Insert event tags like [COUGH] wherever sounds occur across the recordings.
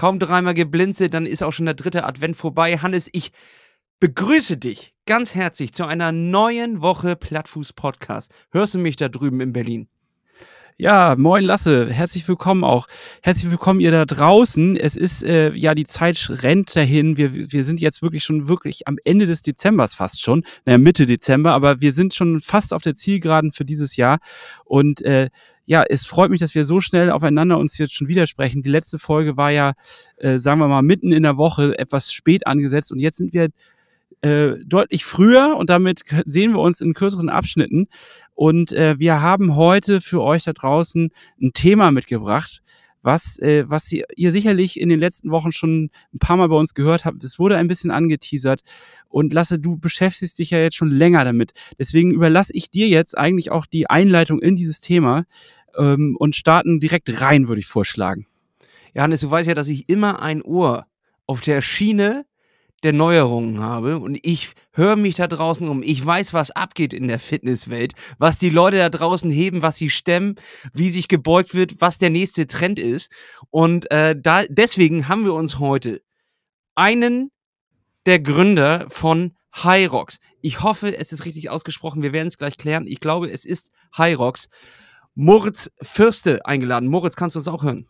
Kaum dreimal geblinzelt, dann ist auch schon der dritte Advent vorbei. Hannes, ich begrüße dich ganz herzlich zu einer neuen Woche Plattfuß Podcast. Hörst du mich da drüben in Berlin? Ja, moin Lasse, herzlich willkommen auch. Herzlich willkommen ihr da draußen. Es ist äh, ja die Zeit rennt dahin. Wir, wir sind jetzt wirklich schon wirklich am Ende des Dezembers fast schon, naja, Mitte Dezember, aber wir sind schon fast auf der Zielgeraden für dieses Jahr. Und äh, ja, es freut mich, dass wir so schnell aufeinander uns jetzt schon widersprechen. Die letzte Folge war ja, äh, sagen wir mal, mitten in der Woche etwas spät angesetzt und jetzt sind wir äh, deutlich früher und damit sehen wir uns in kürzeren Abschnitten. Und äh, wir haben heute für euch da draußen ein Thema mitgebracht, was, äh, was ihr sicherlich in den letzten Wochen schon ein paar Mal bei uns gehört habt. Es wurde ein bisschen angeteasert. Und Lasse, du beschäftigst dich ja jetzt schon länger damit. Deswegen überlasse ich dir jetzt eigentlich auch die Einleitung in dieses Thema ähm, und starten direkt rein, würde ich vorschlagen. Johannes, du weißt ja, dass ich immer ein Ohr auf der Schiene der Neuerungen habe und ich höre mich da draußen um. Ich weiß, was abgeht in der Fitnesswelt, was die Leute da draußen heben, was sie stemmen, wie sich gebeugt wird, was der nächste Trend ist. Und äh, da, deswegen haben wir uns heute einen der Gründer von Hyrox. Ich hoffe, es ist richtig ausgesprochen. Wir werden es gleich klären. Ich glaube, es ist Hyrox. Moritz Fürste eingeladen. Moritz, kannst du uns auch hören?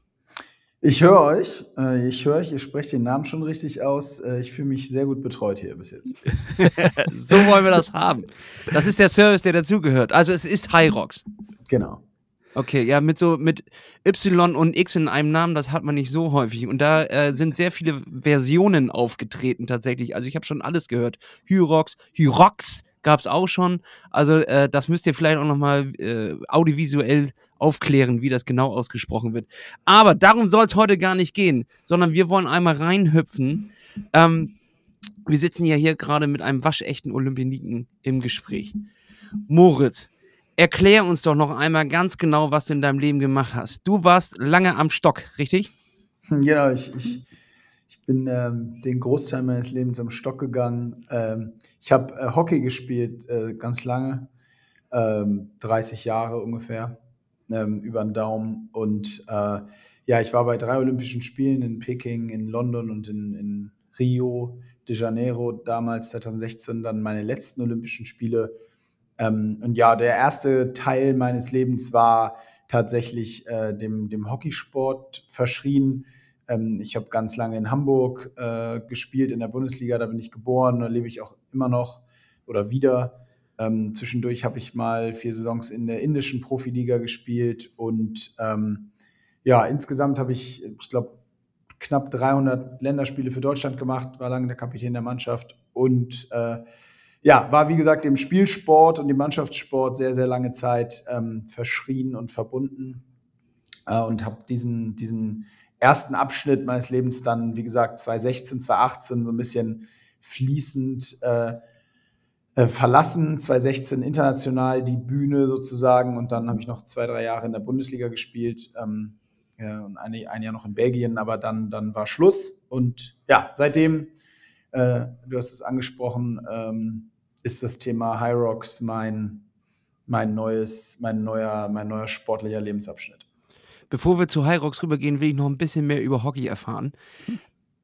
Ich höre euch, äh, ich höre euch, ihr sprecht den Namen schon richtig aus. Äh, ich fühle mich sehr gut betreut hier bis jetzt. [LAUGHS] so wollen wir das haben. Das ist der Service, der dazugehört. Also es ist Hyrox. Genau. Okay, ja, mit so mit Y und X in einem Namen, das hat man nicht so häufig. Und da äh, sind sehr viele Versionen aufgetreten tatsächlich. Also ich habe schon alles gehört. Hyrox, Hyrox gab es auch schon. Also äh, das müsst ihr vielleicht auch nochmal äh, audiovisuell aufklären, wie das genau ausgesprochen wird. Aber darum soll es heute gar nicht gehen, sondern wir wollen einmal reinhüpfen. Ähm, wir sitzen ja hier gerade mit einem waschechten Olympioniken im Gespräch. Moritz, erklär uns doch noch einmal ganz genau, was du in deinem Leben gemacht hast. Du warst lange am Stock, richtig? Genau, ich, ich, ich bin ähm, den Großteil meines Lebens am Stock gegangen. Ähm, ich habe äh, Hockey gespielt äh, ganz lange, ähm, 30 Jahre ungefähr, ähm, über den Daumen. Und äh, ja, ich war bei drei Olympischen Spielen in Peking, in London und in, in Rio de Janeiro damals 2016, dann meine letzten Olympischen Spiele ähm, und ja, der erste Teil meines Lebens war tatsächlich äh, dem, dem Hockeysport verschrien. Ähm, ich habe ganz lange in Hamburg äh, gespielt, in der Bundesliga, da bin ich geboren, da lebe ich auch immer noch oder wieder. Ähm, zwischendurch habe ich mal vier Saisons in der indischen Profiliga gespielt und ähm, ja, insgesamt habe ich, ich glaube, knapp 300 Länderspiele für Deutschland gemacht, war lange der Kapitän der Mannschaft und äh, ja, war wie gesagt dem Spielsport und dem Mannschaftssport sehr, sehr lange Zeit ähm, verschrien und verbunden äh, und habe diesen, diesen ersten Abschnitt meines Lebens dann, wie gesagt, 2016, 2018 so ein bisschen fließend äh, äh, verlassen. 2016 international die Bühne sozusagen und dann habe ich noch zwei, drei Jahre in der Bundesliga gespielt ähm, äh, und ein, ein Jahr noch in Belgien, aber dann, dann war Schluss und ja, seitdem, äh, du hast es angesprochen, ähm, ist das Thema High Rocks mein, mein, neues, mein, neuer, mein neuer sportlicher Lebensabschnitt. Bevor wir zu High Rocks rübergehen, will ich noch ein bisschen mehr über Hockey erfahren.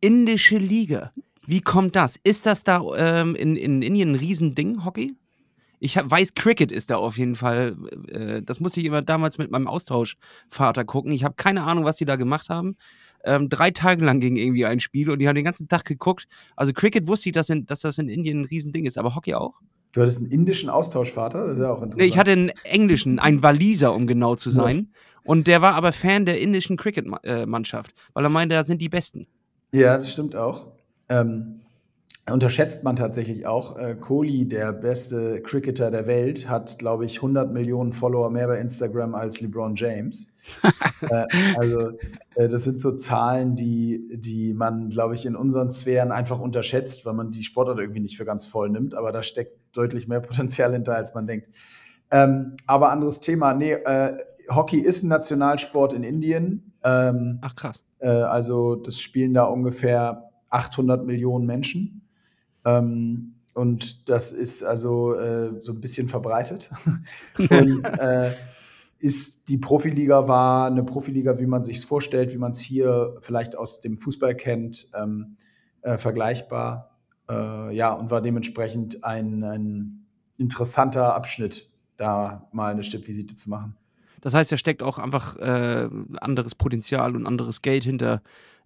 Indische Liga, wie kommt das? Ist das da ähm, in, in Indien ein Riesending, Hockey? Ich hab, weiß, Cricket ist da auf jeden Fall. Äh, das musste ich immer damals mit meinem Austauschvater gucken. Ich habe keine Ahnung, was die da gemacht haben. Ähm, drei Tage lang ging irgendwie ein Spiel und die haben den ganzen Tag geguckt. Also Cricket wusste ich, dass, in, dass das in Indien ein Riesending ist, aber Hockey auch? Du hattest einen indischen Austauschvater, das ist ja auch interessant. Nee, ich hatte einen englischen, einen Waliser, um genau zu sein. Ja. Und der war aber Fan der indischen Cricket-Mannschaft, weil er meinte, da sind die Besten. Ja, das stimmt auch. Ähm, unterschätzt man tatsächlich auch. Äh, Kohli, der beste Cricketer der Welt, hat, glaube ich, 100 Millionen Follower mehr bei Instagram als LeBron James. [LAUGHS] äh, also äh, das sind so Zahlen, die, die man, glaube ich, in unseren Sphären einfach unterschätzt, weil man die Sportart irgendwie nicht für ganz voll nimmt. Aber da steckt deutlich mehr Potenzial hinter, als man denkt. Ähm, aber anderes Thema. Nee, äh, Hockey ist ein Nationalsport in Indien. Ähm, Ach krass. Äh, also das spielen da ungefähr 800 Millionen Menschen. Ähm, und das ist also äh, so ein bisschen verbreitet. [LAUGHS] und äh, ist die Profiliga war eine Profiliga, wie man sich es vorstellt, wie man es hier vielleicht aus dem Fußball kennt, ähm, äh, vergleichbar. Äh, ja, und war dementsprechend ein, ein interessanter Abschnitt, da mal eine Stippvisite zu machen. Das heißt, da steckt auch einfach äh, anderes Potenzial und anderes Geld hinter,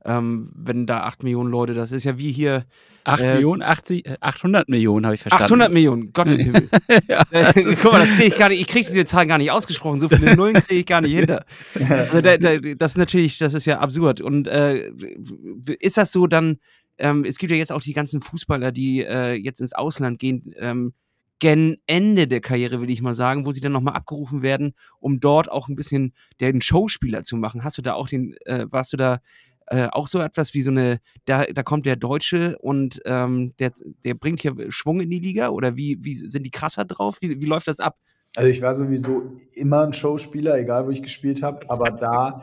ähm, wenn da 8 Millionen Leute, das ist ja wie hier. 8 äh, Millionen, 80, 800 äh, Millionen habe ich verstanden. 800 Millionen, Gott im [LAUGHS] Himmel. ja, [LAUGHS] guck mal, das kriege ich gar nicht, ich kriege diese Zahl gar nicht ausgesprochen, so viele Nullen kriege ich gar nicht hinter. Also, da, da, das ist natürlich, das ist ja absurd. Und äh, ist das so dann, ähm, es gibt ja jetzt auch die ganzen Fußballer, die äh, jetzt ins Ausland gehen, ähm, gen Ende der Karriere, will ich mal sagen, wo sie dann nochmal abgerufen werden, um dort auch ein bisschen den Showspieler zu machen. Hast du da auch den, äh, warst du da äh, auch so etwas wie so eine, da, da kommt der Deutsche und ähm, der, der bringt hier Schwung in die Liga oder wie, wie sind die krasser drauf? Wie, wie läuft das ab? Also ich war sowieso immer ein Showspieler, egal wo ich gespielt habe, aber da,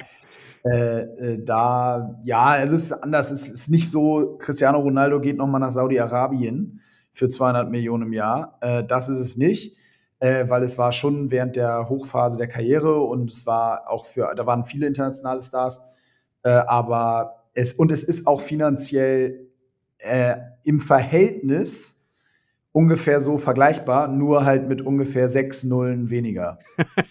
äh, äh, da, ja, es ist anders. Es ist nicht so, Cristiano Ronaldo geht nochmal nach Saudi-Arabien für 200 Millionen im Jahr. Äh, das ist es nicht. Äh, weil es war schon während der Hochphase der Karriere und es war auch für, da waren viele internationale Stars äh, aber es, und es ist auch finanziell äh, im Verhältnis ungefähr so vergleichbar, nur halt mit ungefähr sechs Nullen weniger.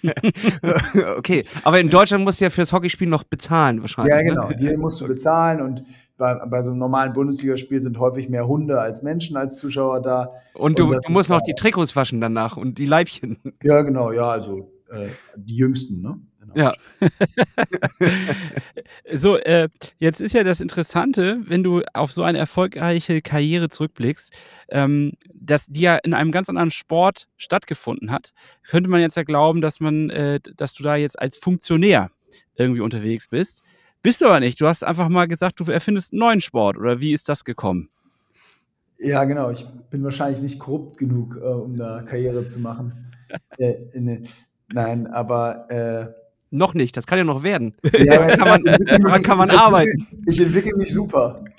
[LAUGHS] okay, aber in Deutschland musst du ja fürs Hockeyspiel noch bezahlen wahrscheinlich. Ja, ne? genau, ne? hier musst du bezahlen und bei, bei so einem normalen Bundesligaspiel sind häufig mehr Hunde als Menschen als Zuschauer da. Und du, und du musst noch die Trikots waschen danach und die Leibchen. Ja, genau, ja, also äh, die jüngsten, ne? Ja. [LAUGHS] so, äh, jetzt ist ja das Interessante, wenn du auf so eine erfolgreiche Karriere zurückblickst, ähm, dass die ja in einem ganz anderen Sport stattgefunden hat, könnte man jetzt ja glauben, dass man, äh, dass du da jetzt als Funktionär irgendwie unterwegs bist. Bist du aber nicht. Du hast einfach mal gesagt, du erfindest einen neuen Sport. Oder wie ist das gekommen? Ja, genau. Ich bin wahrscheinlich nicht korrupt genug, äh, um da Karriere zu machen. [LAUGHS] äh, ne, nein, aber äh, noch nicht, das kann ja noch werden. Ja, [LAUGHS] kann man, daran kann man arbeiten. Ich entwickle mich super. [LAUGHS]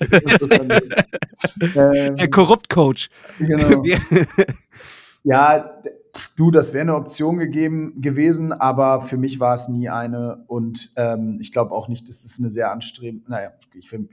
ähm, Der Korrupt-Coach. Genau. [LAUGHS] ja, du, das wäre eine Option gegeben gewesen, aber für mich war es nie eine und ähm, ich glaube auch nicht, dass es eine sehr anstrengende, naja, ich finde,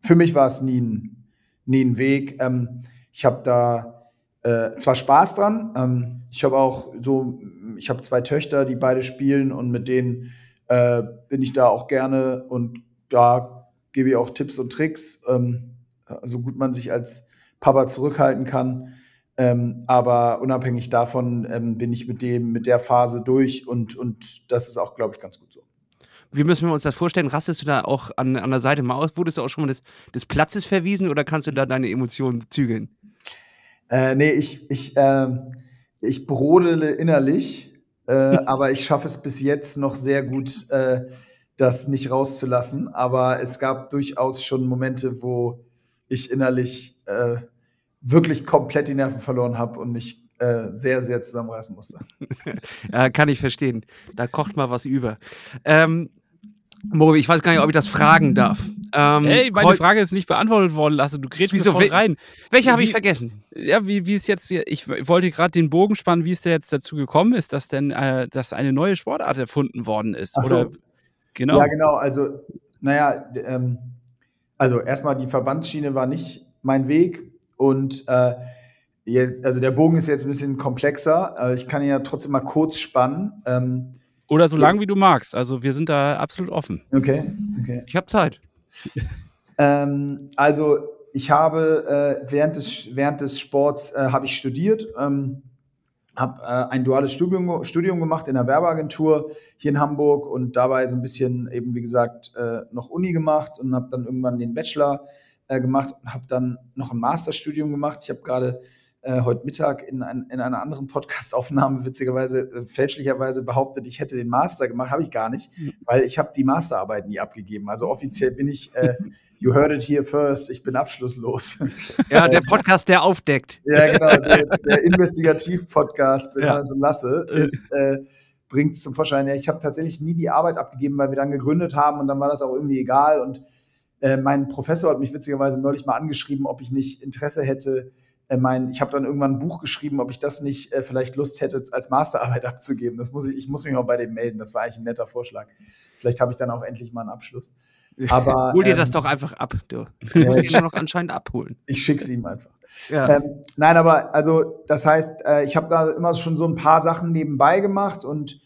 für mich war es nie ein, nie ein Weg. Ähm, ich habe da äh, zwar Spaß dran, ähm, ich habe auch so ich habe zwei Töchter, die beide spielen und mit denen äh, bin ich da auch gerne und da gebe ich auch Tipps und Tricks, ähm, so gut man sich als Papa zurückhalten kann. Ähm, aber unabhängig davon ähm, bin ich mit dem, mit der Phase durch und, und das ist auch, glaube ich, ganz gut so. Wie müssen wir uns das vorstellen? Rastest du da auch an, an der Seite mal aus? Wurdest du auch schon mal des, des Platzes verwiesen oder kannst du da deine Emotionen zügeln? Äh, nee, ich, ich, äh, ich brodele innerlich, äh, aber ich schaffe es bis jetzt noch sehr gut, äh, das nicht rauszulassen. Aber es gab durchaus schon Momente, wo ich innerlich äh, wirklich komplett die Nerven verloren habe und mich äh, sehr, sehr zusammenreißen musste. [LAUGHS] ja, kann ich verstehen. Da kocht mal was über. Ähm, Mo, ich weiß gar nicht, ob ich das fragen darf. Ähm, hey, meine Frage ist nicht beantwortet worden, Lasse. Du kriegst Wieso, voll rein. Welche habe ich vergessen? Ja, wie, wie ist jetzt, ich wollte gerade den Bogen spannen, wie es der jetzt dazu gekommen ist, dass denn, äh, dass eine neue Sportart erfunden worden ist. Ach Oder, genau. Ja, genau. Also, naja, ähm, also erstmal die Verbandsschiene war nicht mein Weg und äh, jetzt, also der Bogen ist jetzt ein bisschen komplexer. Äh, ich kann ihn ja trotzdem mal kurz spannen. Ähm, oder so lang wie du magst. Also wir sind da absolut offen. Okay, okay. Ich habe Zeit. ähm, also ich habe äh, während, des, während des Sports äh, habe ich studiert, ähm, habe äh, ein duales Studium, Studium gemacht in der Werbeagentur hier in Hamburg und dabei so ein bisschen eben wie gesagt äh, noch Uni gemacht und habe dann irgendwann den Bachelor äh, gemacht und habe dann noch ein Masterstudium gemacht. Ich habe gerade äh, heute Mittag in, ein, in einer anderen Podcast-Aufnahme witzigerweise äh, fälschlicherweise behauptet, ich hätte den Master gemacht, habe ich gar nicht, weil ich habe die Masterarbeit nie abgegeben. Also offiziell bin ich, äh, you heard it here first, ich bin abschlusslos. Ja, der Podcast, der aufdeckt. [LAUGHS] ja, genau, der, der Investigativ-Podcast, wenn ja. man so lasse, ist [LAUGHS] äh, bringt es zum Vorschein. Ja, ich habe tatsächlich nie die Arbeit abgegeben, weil wir dann gegründet haben und dann war das auch irgendwie egal. Und äh, mein Professor hat mich witzigerweise neulich mal angeschrieben, ob ich nicht Interesse hätte, mein, ich habe dann irgendwann ein Buch geschrieben, ob ich das nicht äh, vielleicht Lust hätte, als Masterarbeit [LAUGHS] abzugeben. Das muss ich, ich muss mich mal bei dem melden. Das war eigentlich ein netter Vorschlag. Vielleicht habe ich dann auch endlich mal einen Abschluss. [LAUGHS] Aber, Hol dir ähm, das doch einfach ab, du. [LAUGHS] Du musst ihn noch anscheinend abholen. Ich schick's ihm einfach. Ja. Ähm, nein, aber also das heißt, äh, ich habe da immer schon so ein paar Sachen nebenbei gemacht und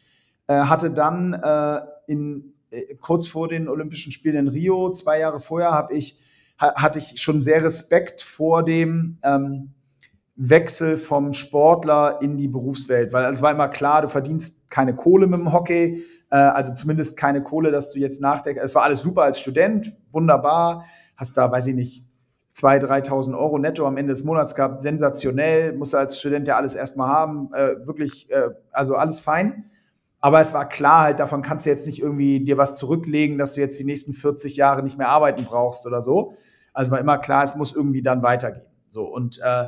äh, hatte dann äh, in, äh, kurz vor den Olympischen Spielen in Rio, zwei Jahre vorher, habe ich hatte ich schon sehr Respekt vor dem ähm, Wechsel vom Sportler in die Berufswelt, weil es war immer klar, du verdienst keine Kohle mit dem Hockey, äh, also zumindest keine Kohle, dass du jetzt nachdenkst. Es war alles super als Student, wunderbar, hast da, weiß ich nicht, 2.000, 3.000 Euro netto am Ende des Monats gehabt, sensationell, musst du als Student ja alles erstmal haben, äh, wirklich, äh, also alles fein. Aber es war klar halt, davon kannst du jetzt nicht irgendwie dir was zurücklegen, dass du jetzt die nächsten 40 Jahre nicht mehr arbeiten brauchst oder so. Also war immer klar, es muss irgendwie dann weitergehen. So und äh,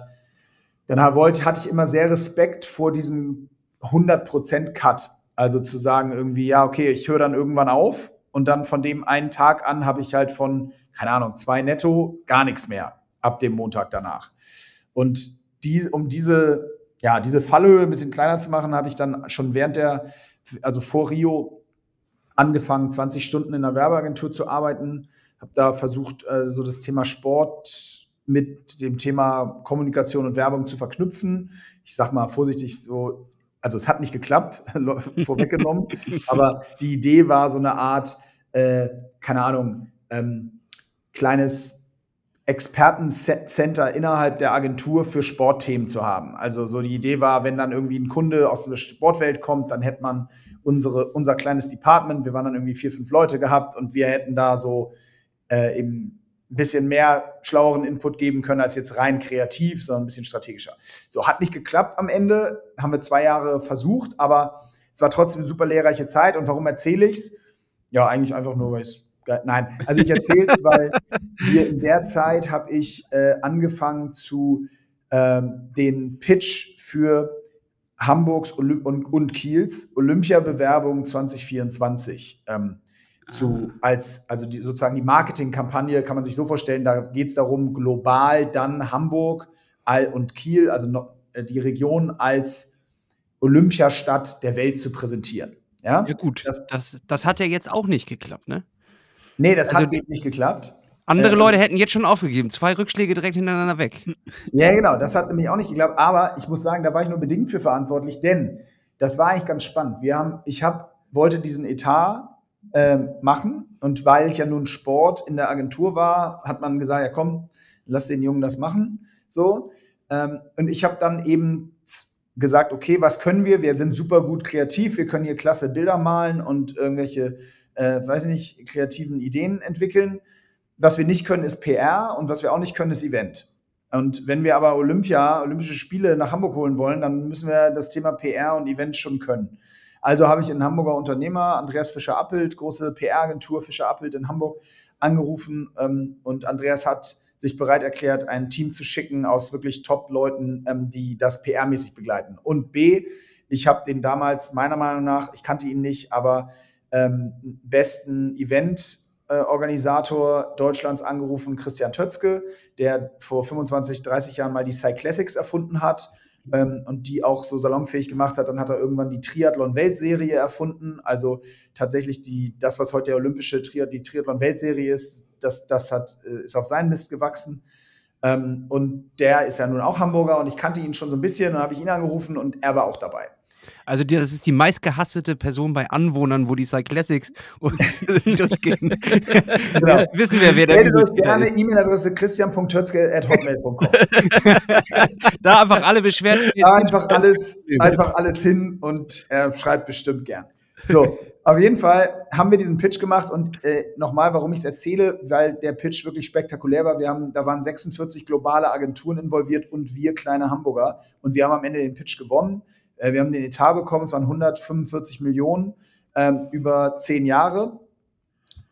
dann wollte, hatte ich immer sehr Respekt vor diesem 100% Cut. Also zu sagen irgendwie, ja, okay, ich höre dann irgendwann auf und dann von dem einen Tag an habe ich halt von, keine Ahnung, zwei netto gar nichts mehr ab dem Montag danach. Und die, um diese, ja, diese Fallhöhe ein bisschen kleiner zu machen, habe ich dann schon während der, also vor Rio angefangen, 20 Stunden in einer Werbeagentur zu arbeiten, habe da versucht, äh, so das Thema Sport mit dem Thema Kommunikation und Werbung zu verknüpfen. Ich sag mal vorsichtig so, also es hat nicht geklappt, [LAUGHS] vorweggenommen, [LAUGHS] aber die Idee war so eine Art, äh, keine Ahnung, ähm, kleines Expertencenter innerhalb der Agentur für Sportthemen zu haben. Also so die Idee war, wenn dann irgendwie ein Kunde aus der Sportwelt kommt, dann hätte man unsere, unser kleines Department, wir waren dann irgendwie vier, fünf Leute gehabt und wir hätten da so äh, im ein bisschen mehr schlaueren Input geben können als jetzt rein kreativ, sondern ein bisschen strategischer. So, hat nicht geklappt am Ende, haben wir zwei Jahre versucht, aber es war trotzdem eine super lehrreiche Zeit. Und warum erzähle ich es? Ja, eigentlich einfach nur, weil ich Nein, also ich erzähle es, weil hier in der Zeit habe ich äh, angefangen zu ähm, den Pitch für Hamburgs Olymp und, und Kiels Olympiabewerbung 2024 ähm, zu als also die, sozusagen die Marketingkampagne kann man sich so vorstellen, da geht es darum, global dann Hamburg und Kiel, also noch, äh, die Region als Olympiastadt der Welt zu präsentieren. Ja, ja gut, das, das, das hat ja jetzt auch nicht geklappt, ne? Nee, das also hat nicht geklappt. Andere ähm, Leute hätten jetzt schon aufgegeben. Zwei Rückschläge direkt hintereinander weg. Ja, genau. Das hat nämlich auch nicht geklappt. Aber ich muss sagen, da war ich nur bedingt für verantwortlich, denn das war eigentlich ganz spannend. Wir haben, ich habe, wollte diesen Etat ähm, machen. Und weil ich ja nun Sport in der Agentur war, hat man gesagt, ja komm, lass den Jungen das machen. So. Ähm, und ich habe dann eben gesagt, okay, was können wir? Wir sind super gut kreativ, wir können hier klasse Bilder malen und irgendwelche, äh, weiß ich nicht, kreativen Ideen entwickeln. Was wir nicht können, ist PR und was wir auch nicht können, ist Event. Und wenn wir aber Olympia, Olympische Spiele nach Hamburg holen wollen, dann müssen wir das Thema PR und Event schon können. Also habe ich einen Hamburger Unternehmer, Andreas Fischer-Appelt, große PR-Agentur Fischer-Appelt in Hamburg, angerufen ähm, und Andreas hat sich bereit erklärt, ein Team zu schicken aus wirklich Top-Leuten, ähm, die das PR-mäßig begleiten. Und B, ich habe den damals meiner Meinung nach, ich kannte ihn nicht, aber ähm, besten Event-Organisator Deutschlands angerufen, Christian Tötzke, der vor 25, 30 Jahren mal die Cyclassics erfunden hat ähm, und die auch so salonfähig gemacht hat. Dann hat er irgendwann die Triathlon-Weltserie erfunden. Also tatsächlich die, das, was heute der olympische Tri die Triathlon-Weltserie ist, das, das hat, äh, ist auf seinen Mist gewachsen. Ähm, und der ist ja nun auch Hamburger und ich kannte ihn schon so ein bisschen. Dann habe ich ihn angerufen und er war auch dabei. Also das ist die meistgehassete Person bei Anwohnern, wo die Cyclassics [LAUGHS] [LAUGHS] durchgehen. genau. Jetzt wissen wir, wer der Meldet euch gerne E-Mail-Adresse christian.hötzke.hotmail.com [LAUGHS] Da einfach alle Beschwerden. Da einfach alles, einfach alles hin und er schreibt bestimmt gern. So, auf jeden Fall haben wir diesen Pitch gemacht und äh, nochmal, warum ich es erzähle, weil der Pitch wirklich spektakulär war. Wir haben, da waren 46 globale Agenturen involviert und wir kleine Hamburger und wir haben am Ende den Pitch gewonnen. Äh, wir haben den Etat bekommen, es waren 145 Millionen ähm, über zehn Jahre.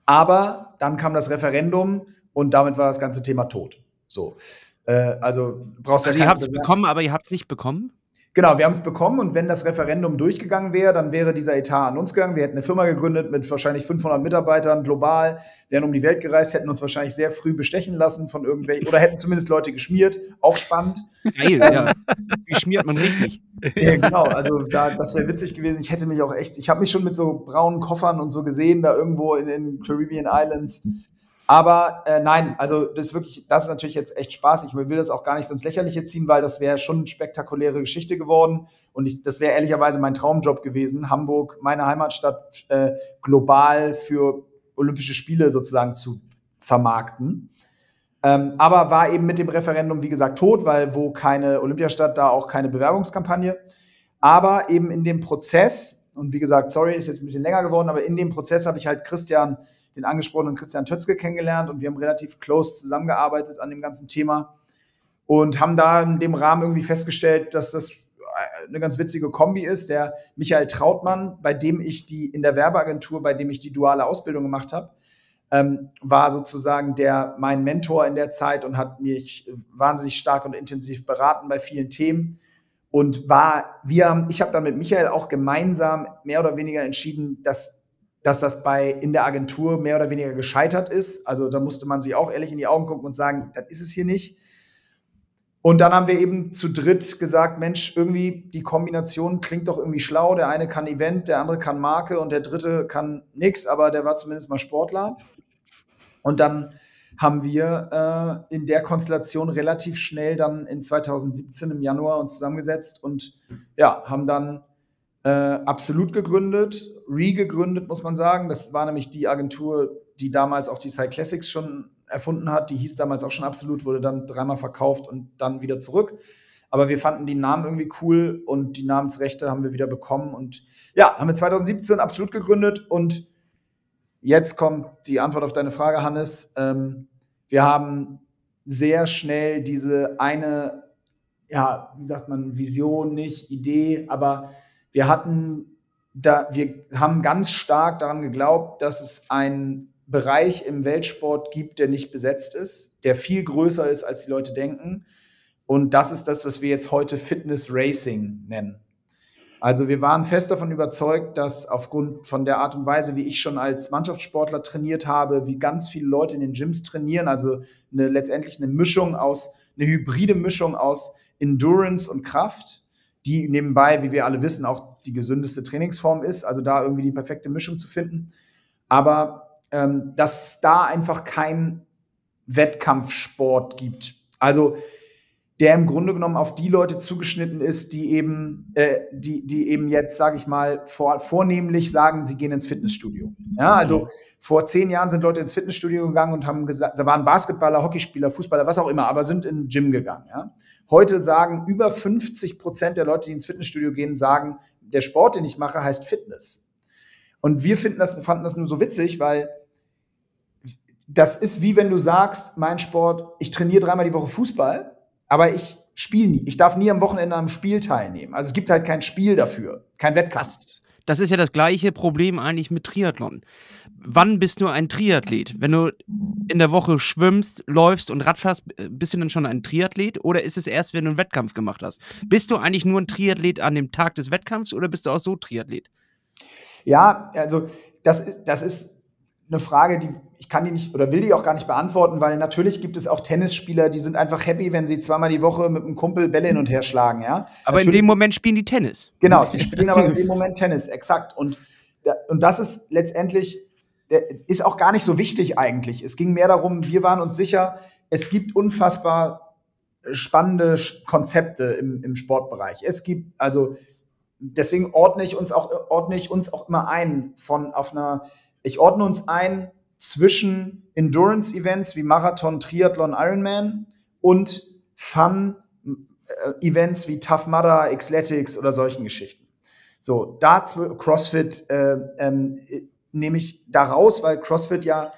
Aber dann kam das Referendum und damit war das ganze Thema tot. So. Äh, also brauchst du Also ihr habt es bekommen, aber ihr habt es nicht bekommen? Genau, wir haben es bekommen und wenn das Referendum durchgegangen wäre, dann wäre dieser Etat an uns gegangen. Wir hätten eine Firma gegründet mit wahrscheinlich 500 Mitarbeitern global, wären um die Welt gereist, hätten uns wahrscheinlich sehr früh bestechen lassen von irgendwelchen oder hätten zumindest Leute geschmiert. Auch spannend. Geil, ja. Wie schmiert man richtig? [LAUGHS] Ja, genau. Also da, das wäre witzig gewesen. Ich hätte mich auch echt, ich habe mich schon mit so braunen Koffern und so gesehen, da irgendwo in den Caribbean Islands aber äh, nein, also das ist wirklich, das ist natürlich jetzt echt Spaß. Ich will das auch gar nicht ins Lächerliche ziehen, weil das wäre schon eine spektakuläre Geschichte geworden. Und ich, das wäre ehrlicherweise mein Traumjob gewesen, Hamburg, meine Heimatstadt, äh, global für Olympische Spiele sozusagen zu vermarkten. Ähm, aber war eben mit dem Referendum, wie gesagt, tot, weil wo keine Olympiastadt, da auch keine Bewerbungskampagne. Aber eben in dem Prozess, und wie gesagt, sorry, ist jetzt ein bisschen länger geworden, aber in dem Prozess habe ich halt Christian den angesprochenen Christian Tötzke kennengelernt und wir haben relativ close zusammengearbeitet an dem ganzen Thema und haben da in dem Rahmen irgendwie festgestellt, dass das eine ganz witzige Kombi ist. Der Michael Trautmann, bei dem ich die in der Werbeagentur, bei dem ich die duale Ausbildung gemacht habe, ähm, war sozusagen der mein Mentor in der Zeit und hat mich wahnsinnig stark und intensiv beraten bei vielen Themen und war wir ich habe dann mit Michael auch gemeinsam mehr oder weniger entschieden, dass dass das bei in der Agentur mehr oder weniger gescheitert ist. Also da musste man sich auch ehrlich in die Augen gucken und sagen, das ist es hier nicht. Und dann haben wir eben zu dritt gesagt, Mensch, irgendwie die Kombination klingt doch irgendwie schlau. Der eine kann Event, der andere kann Marke und der dritte kann nichts, aber der war zumindest mal Sportler. Und dann haben wir äh, in der Konstellation relativ schnell dann in 2017 im Januar uns zusammengesetzt und ja, haben dann äh, absolut gegründet, re-gegründet, muss man sagen. Das war nämlich die Agentur, die damals auch die Cyclassics schon erfunden hat. Die hieß damals auch schon absolut, wurde dann dreimal verkauft und dann wieder zurück. Aber wir fanden die Namen irgendwie cool und die Namensrechte haben wir wieder bekommen. Und ja, haben wir 2017 absolut gegründet. Und jetzt kommt die Antwort auf deine Frage, Hannes. Ähm, wir haben sehr schnell diese eine, ja, wie sagt man, Vision, nicht Idee, aber wir hatten da, wir haben ganz stark daran geglaubt, dass es einen Bereich im Weltsport gibt, der nicht besetzt ist, der viel größer ist, als die Leute denken. Und das ist das, was wir jetzt heute Fitness Racing nennen. Also wir waren fest davon überzeugt, dass aufgrund von der Art und Weise, wie ich schon als Mannschaftssportler trainiert habe, wie ganz viele Leute in den Gyms trainieren, also eine, letztendlich eine Mischung aus, eine hybride Mischung aus Endurance und Kraft, die nebenbei, wie wir alle wissen, auch die gesündeste Trainingsform ist, also da irgendwie die perfekte Mischung zu finden. Aber ähm, dass da einfach kein Wettkampfsport gibt. Also der im Grunde genommen auf die Leute zugeschnitten ist, die eben, äh, die, die eben jetzt, sage ich mal, vor, vornehmlich sagen, sie gehen ins Fitnessstudio. Ja, also mhm. vor zehn Jahren sind Leute ins Fitnessstudio gegangen und haben gesagt, sie waren Basketballer, Hockeyspieler, Fußballer, was auch immer, aber sind in den Gym gegangen. Ja? Heute sagen über 50 Prozent der Leute, die ins Fitnessstudio gehen, sagen, der Sport, den ich mache, heißt Fitness. Und wir finden das, fanden das nur so witzig, weil das ist wie wenn du sagst, mein Sport, ich trainiere dreimal die Woche Fußball aber ich spiele nie. Ich darf nie am Wochenende am Spiel teilnehmen. Also es gibt halt kein Spiel dafür, kein Wettkampf. Das, das ist ja das gleiche Problem eigentlich mit Triathlon. Wann bist du ein Triathlet? Wenn du in der Woche schwimmst, läufst und Radfährst, bist du dann schon ein Triathlet oder ist es erst, wenn du einen Wettkampf gemacht hast? Bist du eigentlich nur ein Triathlet an dem Tag des Wettkampfs oder bist du auch so Triathlet? Ja, also das, das ist eine Frage, die ich kann die nicht oder will die auch gar nicht beantworten, weil natürlich gibt es auch Tennisspieler, die sind einfach happy, wenn sie zweimal die Woche mit einem Kumpel Bälle hin und her schlagen, ja. Aber natürlich, in dem Moment spielen die Tennis. Genau, die spielen aber in dem Moment Tennis, exakt. Und, und das ist letztendlich, ist auch gar nicht so wichtig eigentlich. Es ging mehr darum, wir waren uns sicher, es gibt unfassbar spannende Konzepte im, im Sportbereich. Es gibt also deswegen ordne ich uns auch ordne ich uns auch immer ein von auf einer ich ordne uns ein zwischen Endurance-Events wie Marathon, Triathlon, Ironman und Fun-Events wie Tough Mudder, Xletics oder solchen Geschichten. So, da CrossFit äh, ähm, nehme ich da raus, weil CrossFit ja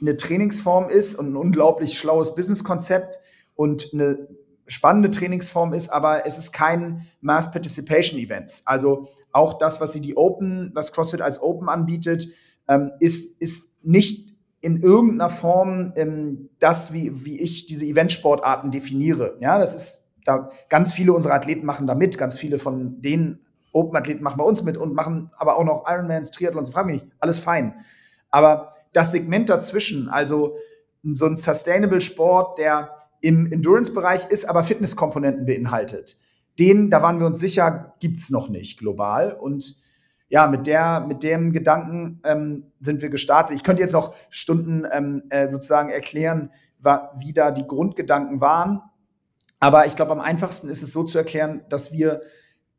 eine Trainingsform ist und ein unglaublich schlaues Businesskonzept und eine spannende Trainingsform ist, aber es ist kein Mass Participation Events. Also auch das, was sie die Open, was CrossFit als Open anbietet, ähm, ist, ist nicht in irgendeiner Form ähm, das, wie, wie ich diese Eventsportarten definiere. Ja, das ist, da ganz viele unserer Athleten machen da mit, ganz viele von den Open-Athleten machen bei uns mit und machen aber auch noch Ironmans, Triathlons, frag mich nicht, alles fein. Aber das Segment dazwischen, also so ein Sustainable Sport, der im Endurance-Bereich ist, aber Fitnesskomponenten beinhaltet, den, da waren wir uns sicher, gibt's noch nicht global. Und ja, mit der, mit dem Gedanken ähm, sind wir gestartet. Ich könnte jetzt noch Stunden ähm, äh, sozusagen erklären, wie da die Grundgedanken waren. Aber ich glaube, am einfachsten ist es so zu erklären, dass wir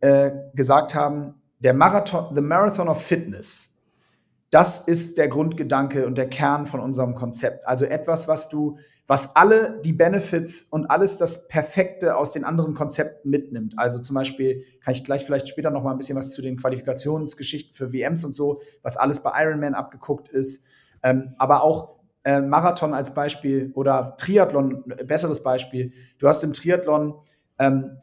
äh, gesagt haben, der Marathon, the Marathon of Fitness, das ist der Grundgedanke und der Kern von unserem Konzept. Also etwas, was du, was alle die Benefits und alles das Perfekte aus den anderen Konzepten mitnimmt. Also zum Beispiel kann ich gleich vielleicht später noch mal ein bisschen was zu den Qualifikationsgeschichten für WMs und so, was alles bei Ironman abgeguckt ist. Ähm, aber auch äh, Marathon als Beispiel oder Triathlon, besseres Beispiel. Du hast im Triathlon ähm,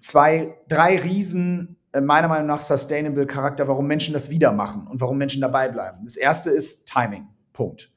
zwei, drei Riesen, äh, meiner Meinung nach, Sustainable Charakter, warum Menschen das wieder machen und warum Menschen dabei bleiben. Das erste ist Timing. Punkt.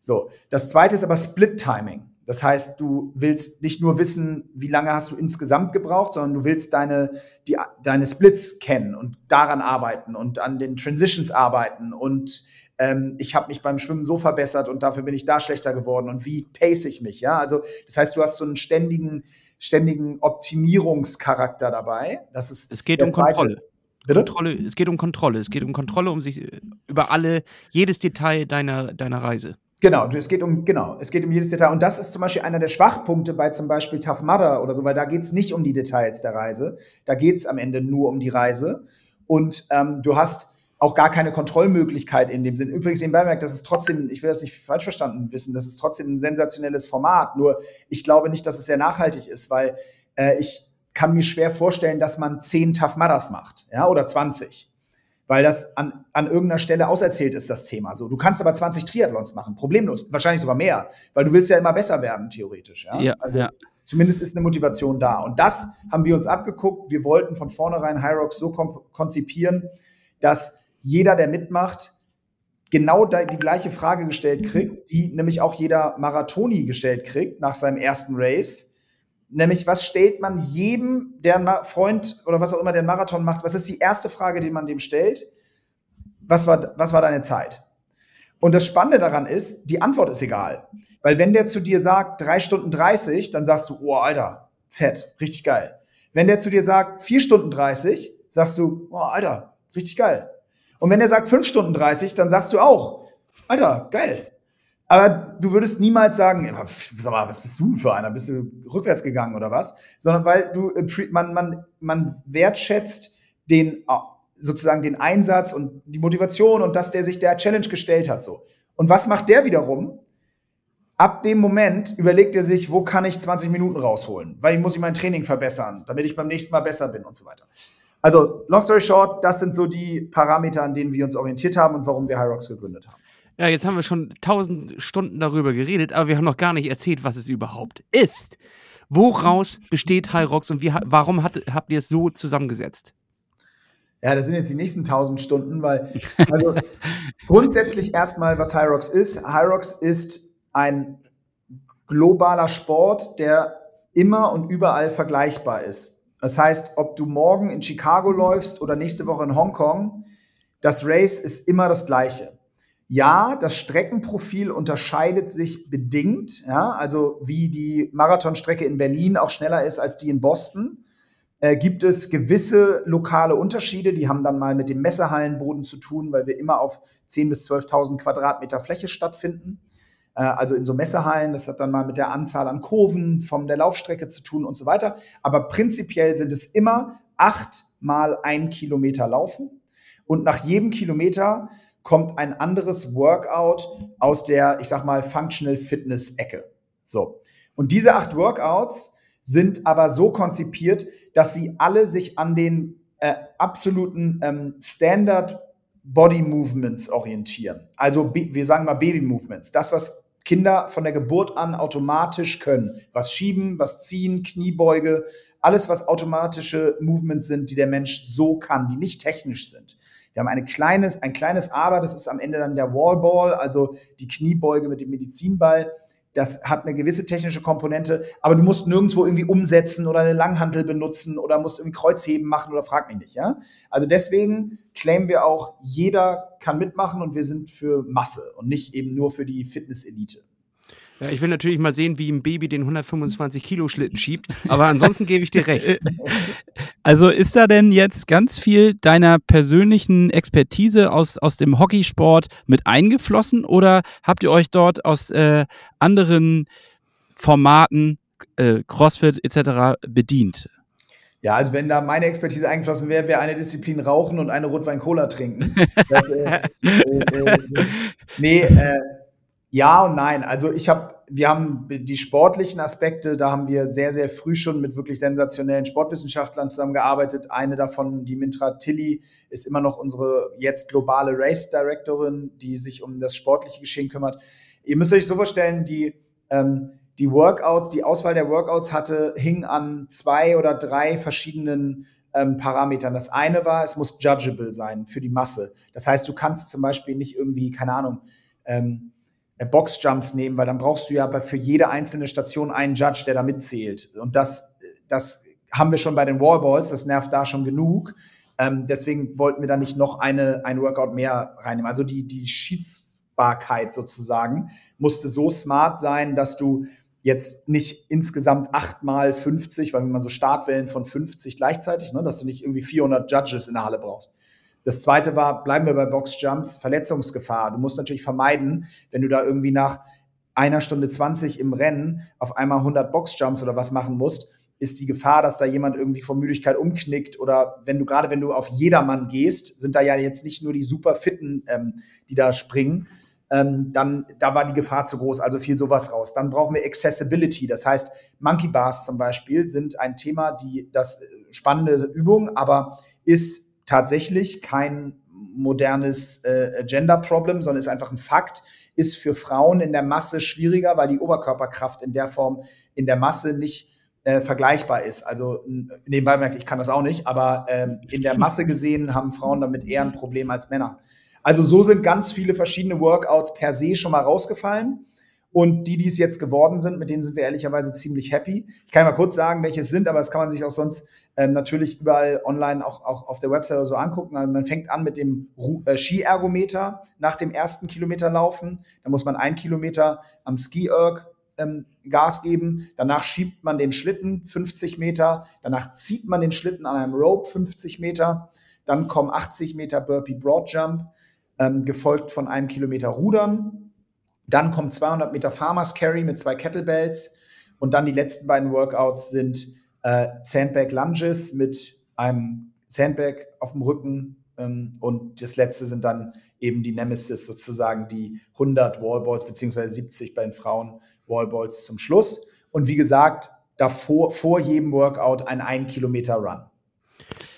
So. Das zweite ist aber Split Timing. Das heißt, du willst nicht nur wissen, wie lange hast du insgesamt gebraucht, sondern du willst deine, die, deine Splits kennen und daran arbeiten und an den Transitions arbeiten. Und ähm, ich habe mich beim Schwimmen so verbessert und dafür bin ich da schlechter geworden. Und wie pace ich mich? Ja, also das heißt, du hast so einen ständigen, ständigen Optimierungscharakter dabei. Das ist es geht um zweite. Kontrolle. Bitte? Kontrolle. Es geht um Kontrolle. Es geht um Kontrolle, um sich über alle, jedes Detail deiner, deiner Reise. Genau, es geht um, genau, es geht um jedes Detail. Und das ist zum Beispiel einer der Schwachpunkte bei zum Beispiel Tough Mudder oder so, weil da geht es nicht um die Details der Reise. Da geht es am Ende nur um die Reise. Und ähm, du hast auch gar keine Kontrollmöglichkeit in dem Sinn. Übrigens, in Beimerk, das ist trotzdem, ich will das nicht falsch verstanden wissen, das ist trotzdem ein sensationelles Format. Nur ich glaube nicht, dass es sehr nachhaltig ist, weil äh, ich kann mir schwer vorstellen, dass man zehn Tough Mudders macht, ja, oder 20. Weil das an, an irgendeiner Stelle auserzählt ist, das Thema. So, du kannst aber 20 Triathlons machen, problemlos, wahrscheinlich sogar mehr, weil du willst ja immer besser werden, theoretisch. Ja, ja also ja. zumindest ist eine Motivation da. Und das haben wir uns abgeguckt. Wir wollten von vornherein Hyrox so konzipieren, dass jeder, der mitmacht, genau die gleiche Frage gestellt kriegt, die nämlich auch jeder Marathoni gestellt kriegt nach seinem ersten Race. Nämlich, was stellt man jedem, der Freund oder was auch immer der einen Marathon macht, was ist die erste Frage, die man dem stellt? Was war, was war deine Zeit? Und das Spannende daran ist, die Antwort ist egal. Weil wenn der zu dir sagt, drei Stunden 30, dann sagst du, oh, Alter, fett, richtig geil. Wenn der zu dir sagt, vier Stunden 30, sagst du, oh, Alter, richtig geil. Und wenn er sagt 5 Stunden 30, dann sagst du auch, Alter, geil. Aber du würdest niemals sagen, sag mal, was bist du für einer? Bist du rückwärts gegangen oder was? Sondern weil du, äh, man, man, man wertschätzt den, äh, sozusagen den Einsatz und die Motivation und dass der sich der Challenge gestellt hat, so. Und was macht der wiederum? Ab dem Moment überlegt er sich, wo kann ich 20 Minuten rausholen? Weil ich muss ich mein Training verbessern, damit ich beim nächsten Mal besser bin und so weiter. Also, long story short, das sind so die Parameter, an denen wir uns orientiert haben und warum wir Hyrox gegründet haben. Ja, jetzt haben wir schon tausend Stunden darüber geredet, aber wir haben noch gar nicht erzählt, was es überhaupt ist. Woraus besteht Hyrox und wie, warum hat, habt ihr es so zusammengesetzt? Ja, das sind jetzt die nächsten tausend Stunden, weil also [LAUGHS] grundsätzlich erstmal, was Hyrox ist. Hyrox ist ein globaler Sport, der immer und überall vergleichbar ist. Das heißt, ob du morgen in Chicago läufst oder nächste Woche in Hongkong, das Race ist immer das gleiche. Ja, das Streckenprofil unterscheidet sich bedingt, ja, also wie die Marathonstrecke in Berlin auch schneller ist als die in Boston, äh, gibt es gewisse lokale Unterschiede, die haben dann mal mit dem Messehallenboden zu tun, weil wir immer auf 10.000 bis 12.000 Quadratmeter Fläche stattfinden. Äh, also in so Messehallen. Das hat dann mal mit der Anzahl an Kurven von der Laufstrecke zu tun und so weiter. Aber prinzipiell sind es immer acht mal ein Kilometer Laufen. Und nach jedem Kilometer kommt ein anderes Workout aus der, ich sag mal, Functional Fitness Ecke. So. Und diese acht Workouts sind aber so konzipiert, dass sie alle sich an den äh, absoluten ähm, Standard Body Movements orientieren. Also wir sagen mal Baby Movements. Das, was Kinder von der Geburt an automatisch können. Was schieben, was ziehen, Kniebeuge, alles, was automatische Movements sind, die der Mensch so kann, die nicht technisch sind. Wir haben eine kleines, ein kleines Aber, das ist am Ende dann der Wallball, also die Kniebeuge mit dem Medizinball. Das hat eine gewisse technische Komponente, aber du musst nirgendwo irgendwie umsetzen oder eine Langhantel benutzen oder musst irgendwie Kreuzheben machen oder frag mich nicht, ja. Also deswegen claimen wir auch, jeder kann mitmachen und wir sind für Masse und nicht eben nur für die Fitness-Elite. Ja, ich will natürlich mal sehen, wie ein Baby den 125 Kilo Schlitten schiebt, aber ansonsten gebe ich dir recht. [LAUGHS] Also ist da denn jetzt ganz viel deiner persönlichen Expertise aus, aus dem Hockeysport mit eingeflossen oder habt ihr euch dort aus äh, anderen Formaten, äh, CrossFit etc. bedient? Ja, also wenn da meine Expertise eingeflossen wäre, wäre eine Disziplin Rauchen und eine Rotwein-Cola trinken. Das, äh, [LAUGHS] äh, äh nee, äh, ja und nein. Also ich habe, wir haben die sportlichen Aspekte, da haben wir sehr, sehr früh schon mit wirklich sensationellen Sportwissenschaftlern zusammengearbeitet. Eine davon, die Mintra Tilly, ist immer noch unsere jetzt globale Race Directorin, die sich um das sportliche Geschehen kümmert. Ihr müsst euch so vorstellen, die, ähm, die Workouts, die Auswahl der Workouts hatte, hing an zwei oder drei verschiedenen ähm, Parametern. Das eine war, es muss judgeable sein für die Masse. Das heißt, du kannst zum Beispiel nicht irgendwie, keine Ahnung, ähm, äh, Boxjumps nehmen, weil dann brauchst du ja für jede einzelne Station einen Judge, der da mitzählt. Und das, das haben wir schon bei den Wallballs, das nervt da schon genug. Ähm, deswegen wollten wir da nicht noch eine, ein Workout mehr reinnehmen. Also die, die Schiedsbarkeit sozusagen musste so smart sein, dass du jetzt nicht insgesamt achtmal 50, weil wir mal so Startwellen von 50 gleichzeitig, ne, dass du nicht irgendwie 400 Judges in der Halle brauchst. Das zweite war, bleiben wir bei Boxjumps, Verletzungsgefahr. Du musst natürlich vermeiden, wenn du da irgendwie nach einer Stunde 20 im Rennen auf einmal 100 Boxjumps oder was machen musst, ist die Gefahr, dass da jemand irgendwie vor Müdigkeit umknickt oder wenn du gerade wenn du auf jedermann gehst, sind da ja jetzt nicht nur die super fitten, ähm, die da springen, ähm, dann da war die Gefahr zu groß, also fiel sowas raus. Dann brauchen wir Accessibility, das heißt Monkey Bars zum Beispiel sind ein Thema, die das äh, spannende Übung, aber ist tatsächlich kein modernes äh, Gender-Problem, sondern ist einfach ein Fakt, ist für Frauen in der Masse schwieriger, weil die Oberkörperkraft in der Form in der Masse nicht äh, vergleichbar ist. Also nebenbei merkt, ich kann das auch nicht, aber ähm, in der Masse gesehen haben Frauen damit eher ein Problem als Männer. Also so sind ganz viele verschiedene Workouts per se schon mal rausgefallen. Und die, die es jetzt geworden sind, mit denen sind wir ehrlicherweise ziemlich happy. Ich kann mal kurz sagen, welche es sind, aber das kann man sich auch sonst ähm, natürlich überall online auch, auch auf der Website oder so angucken. Also man fängt an mit dem äh, Skiergometer nach dem ersten Kilometer laufen. Da muss man ein Kilometer am Ski-Erg ähm, Gas geben. Danach schiebt man den Schlitten 50 Meter. Danach zieht man den Schlitten an einem Rope 50 Meter. Dann kommen 80 Meter Burpee Broad Jump, ähm, gefolgt von einem Kilometer Rudern. Dann kommt 200 Meter Farmers Carry mit zwei Kettlebells. Und dann die letzten beiden Workouts sind äh, Sandbag Lunges mit einem Sandbag auf dem Rücken. Ähm, und das letzte sind dann eben die Nemesis, sozusagen die 100 Wallballs, beziehungsweise 70 bei den Frauen Wallballs zum Schluss. Und wie gesagt, davor, vor jedem Workout ein 1 Kilometer Run.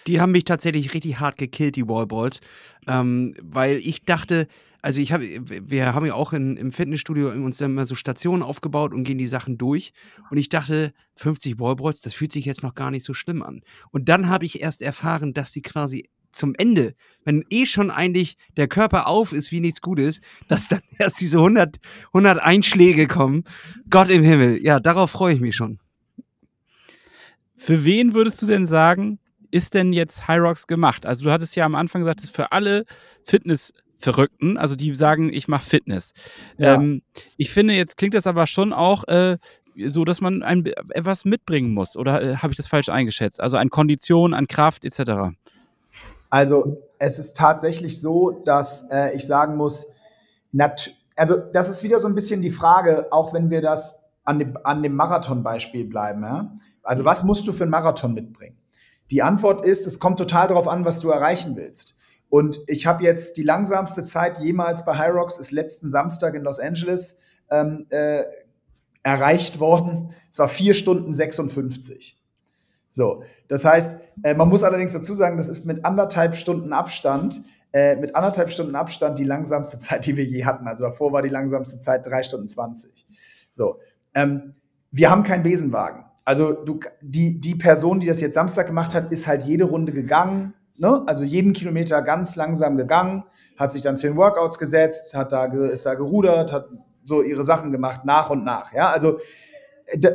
Die haben mich tatsächlich richtig hart gekillt, die Wallballs, ähm, weil ich dachte, also ich habe, wir haben ja auch in, im Fitnessstudio uns dann immer so Stationen aufgebaut und gehen die Sachen durch. Und ich dachte, 50 Wallballs, das fühlt sich jetzt noch gar nicht so schlimm an. Und dann habe ich erst erfahren, dass sie quasi zum Ende, wenn eh schon eigentlich der Körper auf ist wie nichts Gutes, dass dann [LAUGHS] erst diese 100, 100 Einschläge kommen. Gott im Himmel. Ja, darauf freue ich mich schon. Für wen würdest du denn sagen, ist denn jetzt Hyrox gemacht? Also du hattest ja am Anfang gesagt, für alle Fitness Verrückten, also die sagen, ich mache Fitness. Ja. Ähm, ich finde, jetzt klingt das aber schon auch äh, so, dass man ein, etwas mitbringen muss. Oder äh, habe ich das falsch eingeschätzt? Also an Kondition, an Kraft etc. Also es ist tatsächlich so, dass äh, ich sagen muss, also das ist wieder so ein bisschen die Frage, auch wenn wir das an dem, an dem Marathon-Beispiel bleiben. Ja? Also was musst du für einen Marathon mitbringen? Die Antwort ist, es kommt total darauf an, was du erreichen willst. Und ich habe jetzt die langsamste Zeit jemals bei Hyrox, ist letzten Samstag in Los Angeles ähm, äh, erreicht worden. Es war vier Stunden 56. So, das heißt, äh, man muss allerdings dazu sagen, das ist mit anderthalb Stunden Abstand, äh, mit anderthalb Stunden Abstand die langsamste [LAUGHS] Zeit, die wir je hatten. Also davor war die langsamste Zeit drei Stunden 20. So, ähm, wir haben keinen Besenwagen. Also du, die, die Person, die das jetzt Samstag gemacht hat, ist halt jede Runde gegangen, ne, also jeden Kilometer ganz langsam gegangen, hat sich dann zu den Workouts gesetzt, hat da, ist da gerudert, hat so ihre Sachen gemacht, nach und nach. Ja, also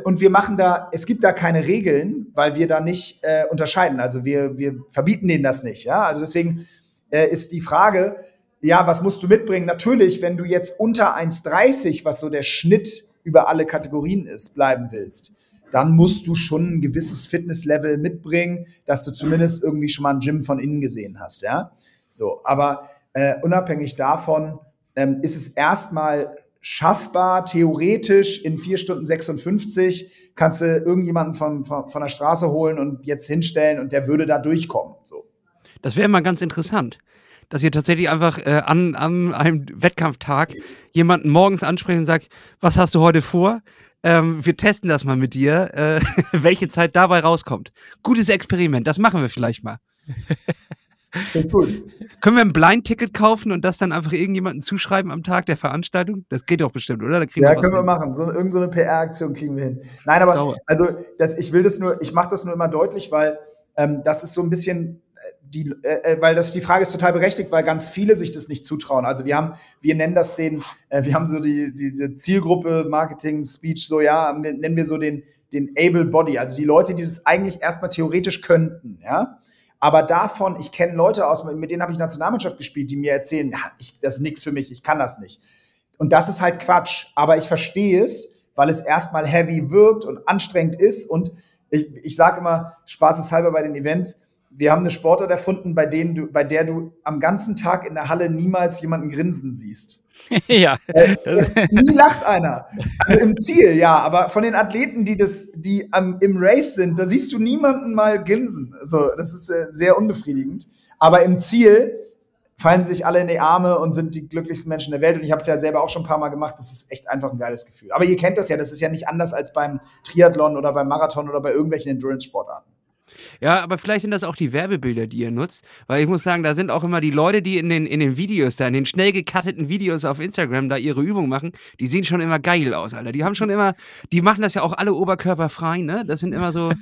und wir machen da, es gibt da keine Regeln, weil wir da nicht äh, unterscheiden. Also wir, wir verbieten denen das nicht. Ja, also deswegen äh, ist die Frage, ja, was musst du mitbringen? Natürlich, wenn du jetzt unter 1,30, was so der Schnitt über alle Kategorien ist, bleiben willst, dann musst du schon ein gewisses Fitnesslevel mitbringen, dass du zumindest irgendwie schon mal ein Gym von innen gesehen hast. Ja, so. Aber äh, unabhängig davon ähm, ist es erstmal schaffbar, theoretisch in 4 Stunden 56 kannst du irgendjemanden von, von, von der Straße holen und jetzt hinstellen und der würde da durchkommen. So. Das wäre mal ganz interessant, dass ihr tatsächlich einfach äh, an, an einem Wettkampftag jemanden morgens ansprechen und sagt, was hast du heute vor? Ähm, wir testen das mal mit dir, äh, [LAUGHS] welche Zeit dabei rauskommt. Gutes Experiment, das machen wir vielleicht mal. Cool. Können wir ein Blind-Ticket kaufen und das dann einfach irgendjemandem zuschreiben am Tag der Veranstaltung? Das geht doch bestimmt, oder? ja, können wir machen. So, irgend so eine PR-Aktion kriegen wir hin. Nein, aber Sauer. also das, ich will das nur, ich mache das nur immer deutlich, weil ähm, das ist so ein bisschen die, äh, äh, weil das die Frage ist total berechtigt, weil ganz viele sich das nicht zutrauen. Also wir haben, wir nennen das den, äh, wir haben so die diese Zielgruppe Marketing Speech so ja, nennen wir so den den Able Body, also die Leute, die das eigentlich erstmal theoretisch könnten, ja. Aber davon, ich kenne Leute aus, mit denen habe ich Nationalmannschaft gespielt, die mir erzählen, ja, ich, das ist nichts für mich, ich kann das nicht. Und das ist halt Quatsch. Aber ich verstehe es, weil es erstmal heavy wirkt und anstrengend ist. Und ich, ich sage immer, spaßeshalber bei den Events, wir haben eine Sportart erfunden, bei, denen du, bei der du am ganzen Tag in der Halle niemals jemanden grinsen siehst. [LAUGHS] ja. Äh, es, nie lacht einer. Also im Ziel, ja, aber von den Athleten, die das, die am, im Race sind, da siehst du niemanden mal grinsen. Also, das ist äh, sehr unbefriedigend. Aber im Ziel fallen sie sich alle in die Arme und sind die glücklichsten Menschen der Welt. Und ich habe es ja selber auch schon ein paar Mal gemacht. Das ist echt einfach ein geiles Gefühl. Aber ihr kennt das ja, das ist ja nicht anders als beim Triathlon oder beim Marathon oder bei irgendwelchen Endurance-Sportarten. Ja, aber vielleicht sind das auch die Werbebilder, die ihr nutzt, weil ich muss sagen, da sind auch immer die Leute, die in den, in den Videos da, in den schnell gecutteten Videos auf Instagram da ihre Übungen machen, die sehen schon immer geil aus, Alter. Die haben schon immer, die machen das ja auch alle oberkörperfrei, ne? Das sind immer so,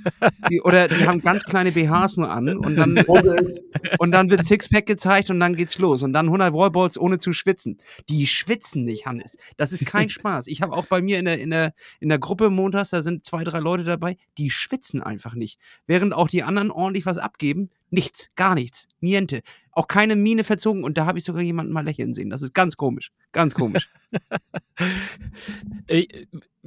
die, oder die haben ganz kleine BHs nur an und dann, [LAUGHS] und dann wird Sixpack gezeigt und dann geht's los und dann 100 Wallballs ohne zu schwitzen. Die schwitzen nicht, Hannes. Das ist kein Spaß. Ich habe auch bei mir in der, in der, in der Gruppe montags, da sind zwei, drei Leute dabei, die schwitzen einfach nicht. Während auch die anderen ordentlich was abgeben. Nichts, gar nichts, niente. Auch keine Miene verzogen und da habe ich sogar jemanden mal lächeln sehen. Das ist ganz komisch, ganz komisch. [LAUGHS]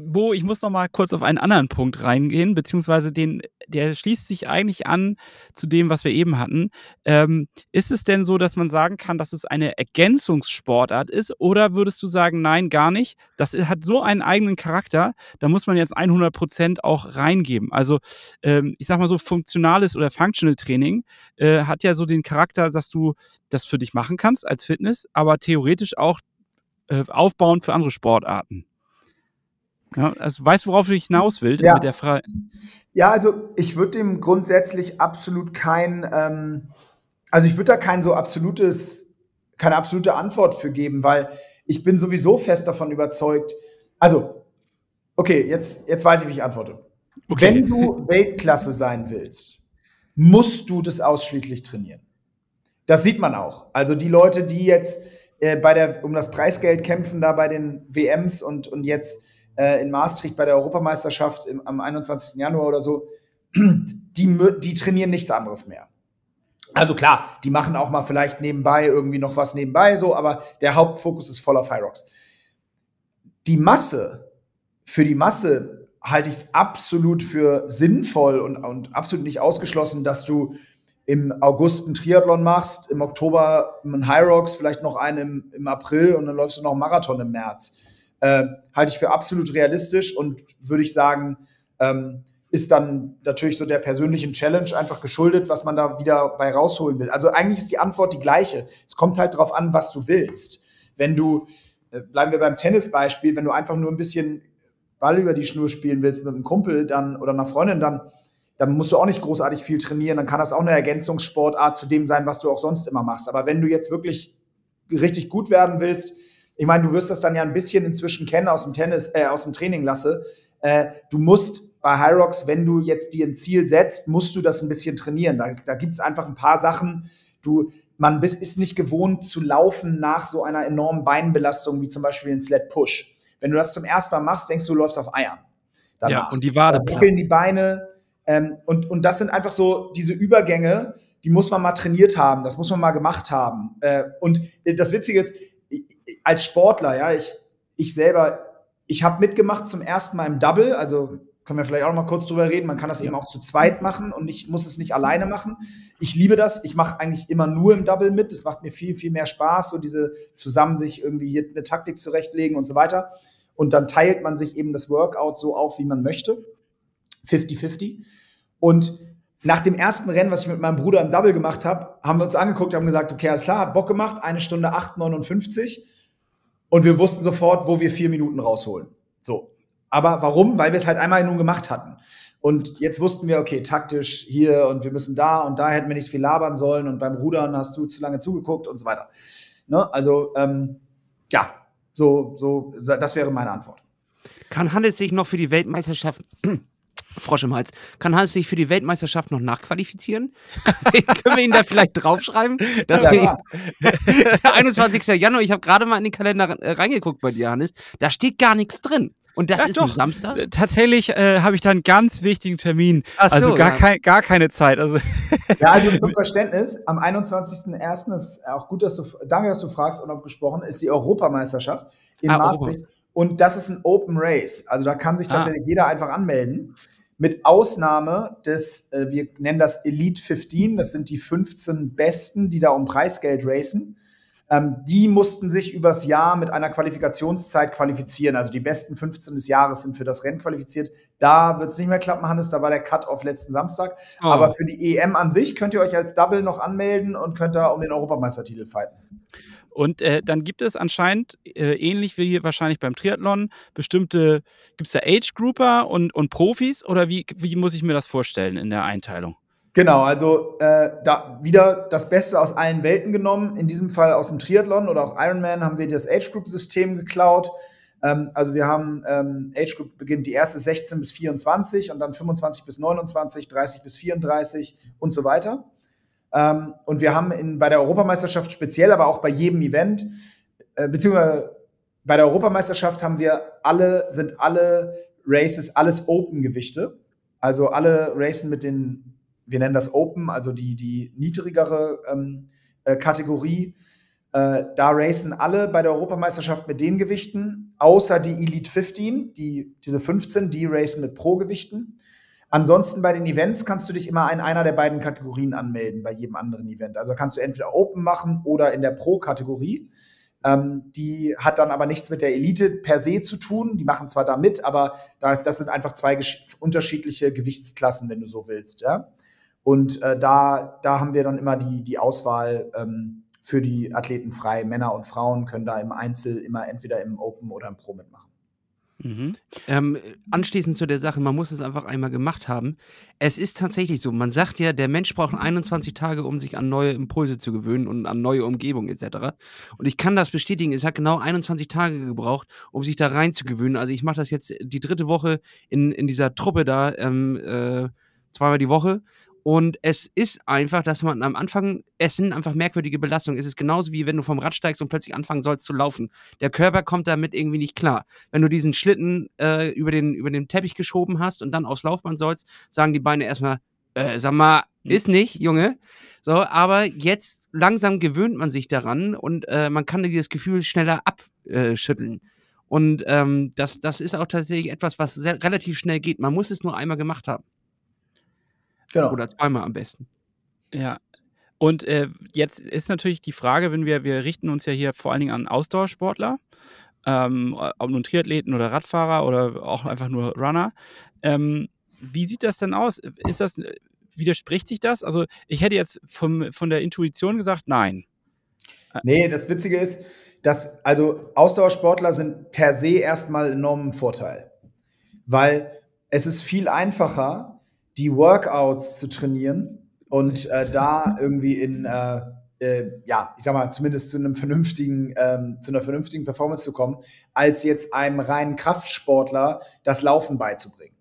Bo, ich muss noch mal kurz auf einen anderen Punkt reingehen, beziehungsweise den, der schließt sich eigentlich an zu dem, was wir eben hatten. Ähm, ist es denn so, dass man sagen kann, dass es eine Ergänzungssportart ist, oder würdest du sagen, nein, gar nicht? Das hat so einen eigenen Charakter, da muss man jetzt 100 Prozent auch reingeben. Also, ähm, ich sag mal so, funktionales oder Functional Training äh, hat ja so den Charakter, dass du das für dich machen kannst als Fitness, aber theoretisch auch äh, aufbauen für andere Sportarten. Ja, also weißt du, worauf ich hinaus will ja. mit der Frage? Ja, also ich würde dem grundsätzlich absolut kein, ähm, also ich würde da kein so absolutes, keine absolute Antwort für geben, weil ich bin sowieso fest davon überzeugt. Also, okay, jetzt, jetzt weiß ich, wie ich antworte. Okay. Wenn du Weltklasse sein willst, musst du das ausschließlich trainieren. Das sieht man auch. Also die Leute, die jetzt äh, bei der, um das Preisgeld kämpfen, da bei den WMs und, und jetzt äh, in Maastricht bei der Europameisterschaft im, am 21. Januar oder so, [CLEARS THROAT] die, die trainieren nichts anderes mehr. Also klar, die machen auch mal vielleicht nebenbei irgendwie noch was nebenbei, so, aber der Hauptfokus ist voll auf Rocks. Die Masse, für die Masse halte ich es absolut für sinnvoll und, und absolut nicht ausgeschlossen, dass du im August einen Triathlon machst, im Oktober einen Rocks, vielleicht noch einen im, im April und dann läufst du noch einen Marathon im März äh, halte ich für absolut realistisch und würde ich sagen, ähm, ist dann natürlich so der persönlichen Challenge einfach geschuldet, was man da wieder bei rausholen will. Also eigentlich ist die Antwort die gleiche. Es kommt halt darauf an, was du willst. Wenn du, äh, bleiben wir beim Tennisbeispiel, wenn du einfach nur ein bisschen Ball über die Schnur spielen willst mit einem Kumpel dann oder einer Freundin, dann, dann musst du auch nicht großartig viel trainieren. Dann kann das auch eine Ergänzungssportart zu dem sein, was du auch sonst immer machst. Aber wenn du jetzt wirklich richtig gut werden willst, ich meine, du wirst das dann ja ein bisschen inzwischen kennen aus dem Tennis, äh, aus dem Training lasse. Äh, du musst bei High Rocks, wenn du jetzt dir ein Ziel setzt, musst du das ein bisschen trainieren. Da, da gibt es einfach ein paar Sachen. Du, man ist nicht gewohnt zu laufen nach so einer enormen Beinbelastung wie zum Beispiel ein Sled Push. wenn du das zum ersten Mal machst, denkst du, du läufst auf Eiern. Danach. Ja, und die Wade wackeln die Beine. Ähm, und, und das sind einfach so diese Übergänge, die muss man mal trainiert haben, das muss man mal gemacht haben. Äh, und das Witzige ist, als Sportler, ja, ich, ich selber, ich habe mitgemacht zum ersten Mal im Double, also können wir vielleicht auch noch mal kurz drüber reden. Man kann das ja. eben auch zu zweit machen und ich muss es nicht alleine machen. Ich liebe das. Ich mache eigentlich immer nur im Double mit. Es macht mir viel, viel mehr Spaß, so diese zusammen sich irgendwie hier eine Taktik zurechtlegen und so weiter. Und dann teilt man sich eben das Workout so auf, wie man möchte. 50-50. Und nach dem ersten Rennen, was ich mit meinem Bruder im Double gemacht habe, haben wir uns angeguckt, haben gesagt, okay, alles klar, Bock gemacht, eine Stunde 8,59. Und wir wussten sofort, wo wir vier Minuten rausholen. So, aber warum? Weil wir es halt einmal nun gemacht hatten. Und jetzt wussten wir, okay, taktisch hier und wir müssen da und da hätten wir nicht viel labern sollen und beim Rudern hast du zu lange zugeguckt und so weiter. Ne? Also, ähm, ja, so, so, das wäre meine Antwort. Kann Hannes sich noch für die Weltmeisterschaft Frosch im Hals. Kann Hans sich für die Weltmeisterschaft noch nachqualifizieren? [LAUGHS] Können wir ihn da vielleicht draufschreiben? Dass ja, ja. 21. [LAUGHS] Januar, ich habe gerade mal in den Kalender äh, reingeguckt bei dir, Hannes. Da steht gar nichts drin. Und das ja, ist doch. ein Samstag? Äh, tatsächlich äh, habe ich da einen ganz wichtigen Termin. So, also gar, ja. kein, gar keine Zeit. Also [LAUGHS] ja, also zum Verständnis, am 21.01. ist auch gut, dass du, danke, dass du fragst, unabgesprochen, ist die Europameisterschaft in ah, Maastricht. Europa. Und das ist ein Open Race. Also da kann sich ah. tatsächlich ah. jeder einfach anmelden. Mit Ausnahme des, äh, wir nennen das Elite 15, das sind die 15 Besten, die da um Preisgeld racen. Ähm, die mussten sich übers Jahr mit einer Qualifikationszeit qualifizieren. Also die besten 15 des Jahres sind für das Rennen qualifiziert. Da wird es nicht mehr klappen, Hannes, da war der Cut-off letzten Samstag. Oh. Aber für die EM an sich könnt ihr euch als Double noch anmelden und könnt da um den Europameistertitel fighten. Und äh, dann gibt es anscheinend, äh, ähnlich wie hier wahrscheinlich beim Triathlon, bestimmte, gibt es da Age-Grouper und, und Profis oder wie, wie muss ich mir das vorstellen in der Einteilung? Genau, also äh, da wieder das Beste aus allen Welten genommen. In diesem Fall aus dem Triathlon oder auch Ironman haben wir das Age Group System geklaut. Ähm, also wir haben ähm, Age Group beginnt die erste 16 bis 24 und dann 25 bis 29, 30 bis 34 und so weiter. Ähm, und wir haben in, bei der Europameisterschaft speziell, aber auch bei jedem Event, äh, beziehungsweise bei der Europameisterschaft haben wir alle, sind alle Races, alles Open-Gewichte. Also alle Racen mit den wir nennen das Open, also die, die niedrigere ähm, äh, Kategorie. Äh, da racen alle bei der Europameisterschaft mit den Gewichten, außer die Elite 15, die, diese 15, die racen mit Pro-Gewichten. Ansonsten bei den Events kannst du dich immer in einer der beiden Kategorien anmelden, bei jedem anderen Event. Also kannst du entweder Open machen oder in der Pro-Kategorie. Ähm, die hat dann aber nichts mit der Elite per se zu tun. Die machen zwar da mit, aber da, das sind einfach zwei unterschiedliche Gewichtsklassen, wenn du so willst. Ja? Und äh, da, da haben wir dann immer die, die Auswahl ähm, für die Athleten frei. Männer und Frauen können da im Einzel immer entweder im Open oder im Pro mitmachen. Mhm. Ähm, anschließend zu der Sache, man muss es einfach einmal gemacht haben. Es ist tatsächlich so, man sagt ja, der Mensch braucht 21 Tage, um sich an neue Impulse zu gewöhnen und an neue Umgebung etc. Und ich kann das bestätigen, es hat genau 21 Tage gebraucht, um sich da reinzugewöhnen. Also ich mache das jetzt die dritte Woche in, in dieser Truppe da, ähm, äh, zweimal die Woche und es ist einfach, dass man am Anfang, es sind einfach merkwürdige Belastungen. Es ist genauso wie wenn du vom Rad steigst und plötzlich anfangen sollst zu laufen. Der Körper kommt damit irgendwie nicht klar. Wenn du diesen Schlitten äh, über, den, über den Teppich geschoben hast und dann aufs Laufband sollst, sagen die Beine erstmal, äh, sag mal, hm. ist nicht, Junge. So, aber jetzt langsam gewöhnt man sich daran und äh, man kann dieses Gefühl schneller abschütteln. Und ähm, das, das ist auch tatsächlich etwas, was sehr, relativ schnell geht. Man muss es nur einmal gemacht haben. Genau. Oder zweimal am besten. Ja. Und äh, jetzt ist natürlich die Frage, wenn wir, wir richten uns ja hier vor allen Dingen an Ausdauersportler, ähm, ob nun Triathleten oder Radfahrer oder auch einfach nur Runner. Ähm, wie sieht das denn aus? Ist das, widerspricht sich das? Also ich hätte jetzt vom, von der Intuition gesagt, nein. Nee, das Witzige ist, dass also Ausdauersportler sind per se erstmal enormen Vorteil. Weil es ist viel einfacher, die Workouts zu trainieren und äh, da irgendwie in, äh, äh, ja, ich sag mal, zumindest zu einem vernünftigen, ähm, zu einer vernünftigen Performance zu kommen, als jetzt einem reinen Kraftsportler das Laufen beizubringen.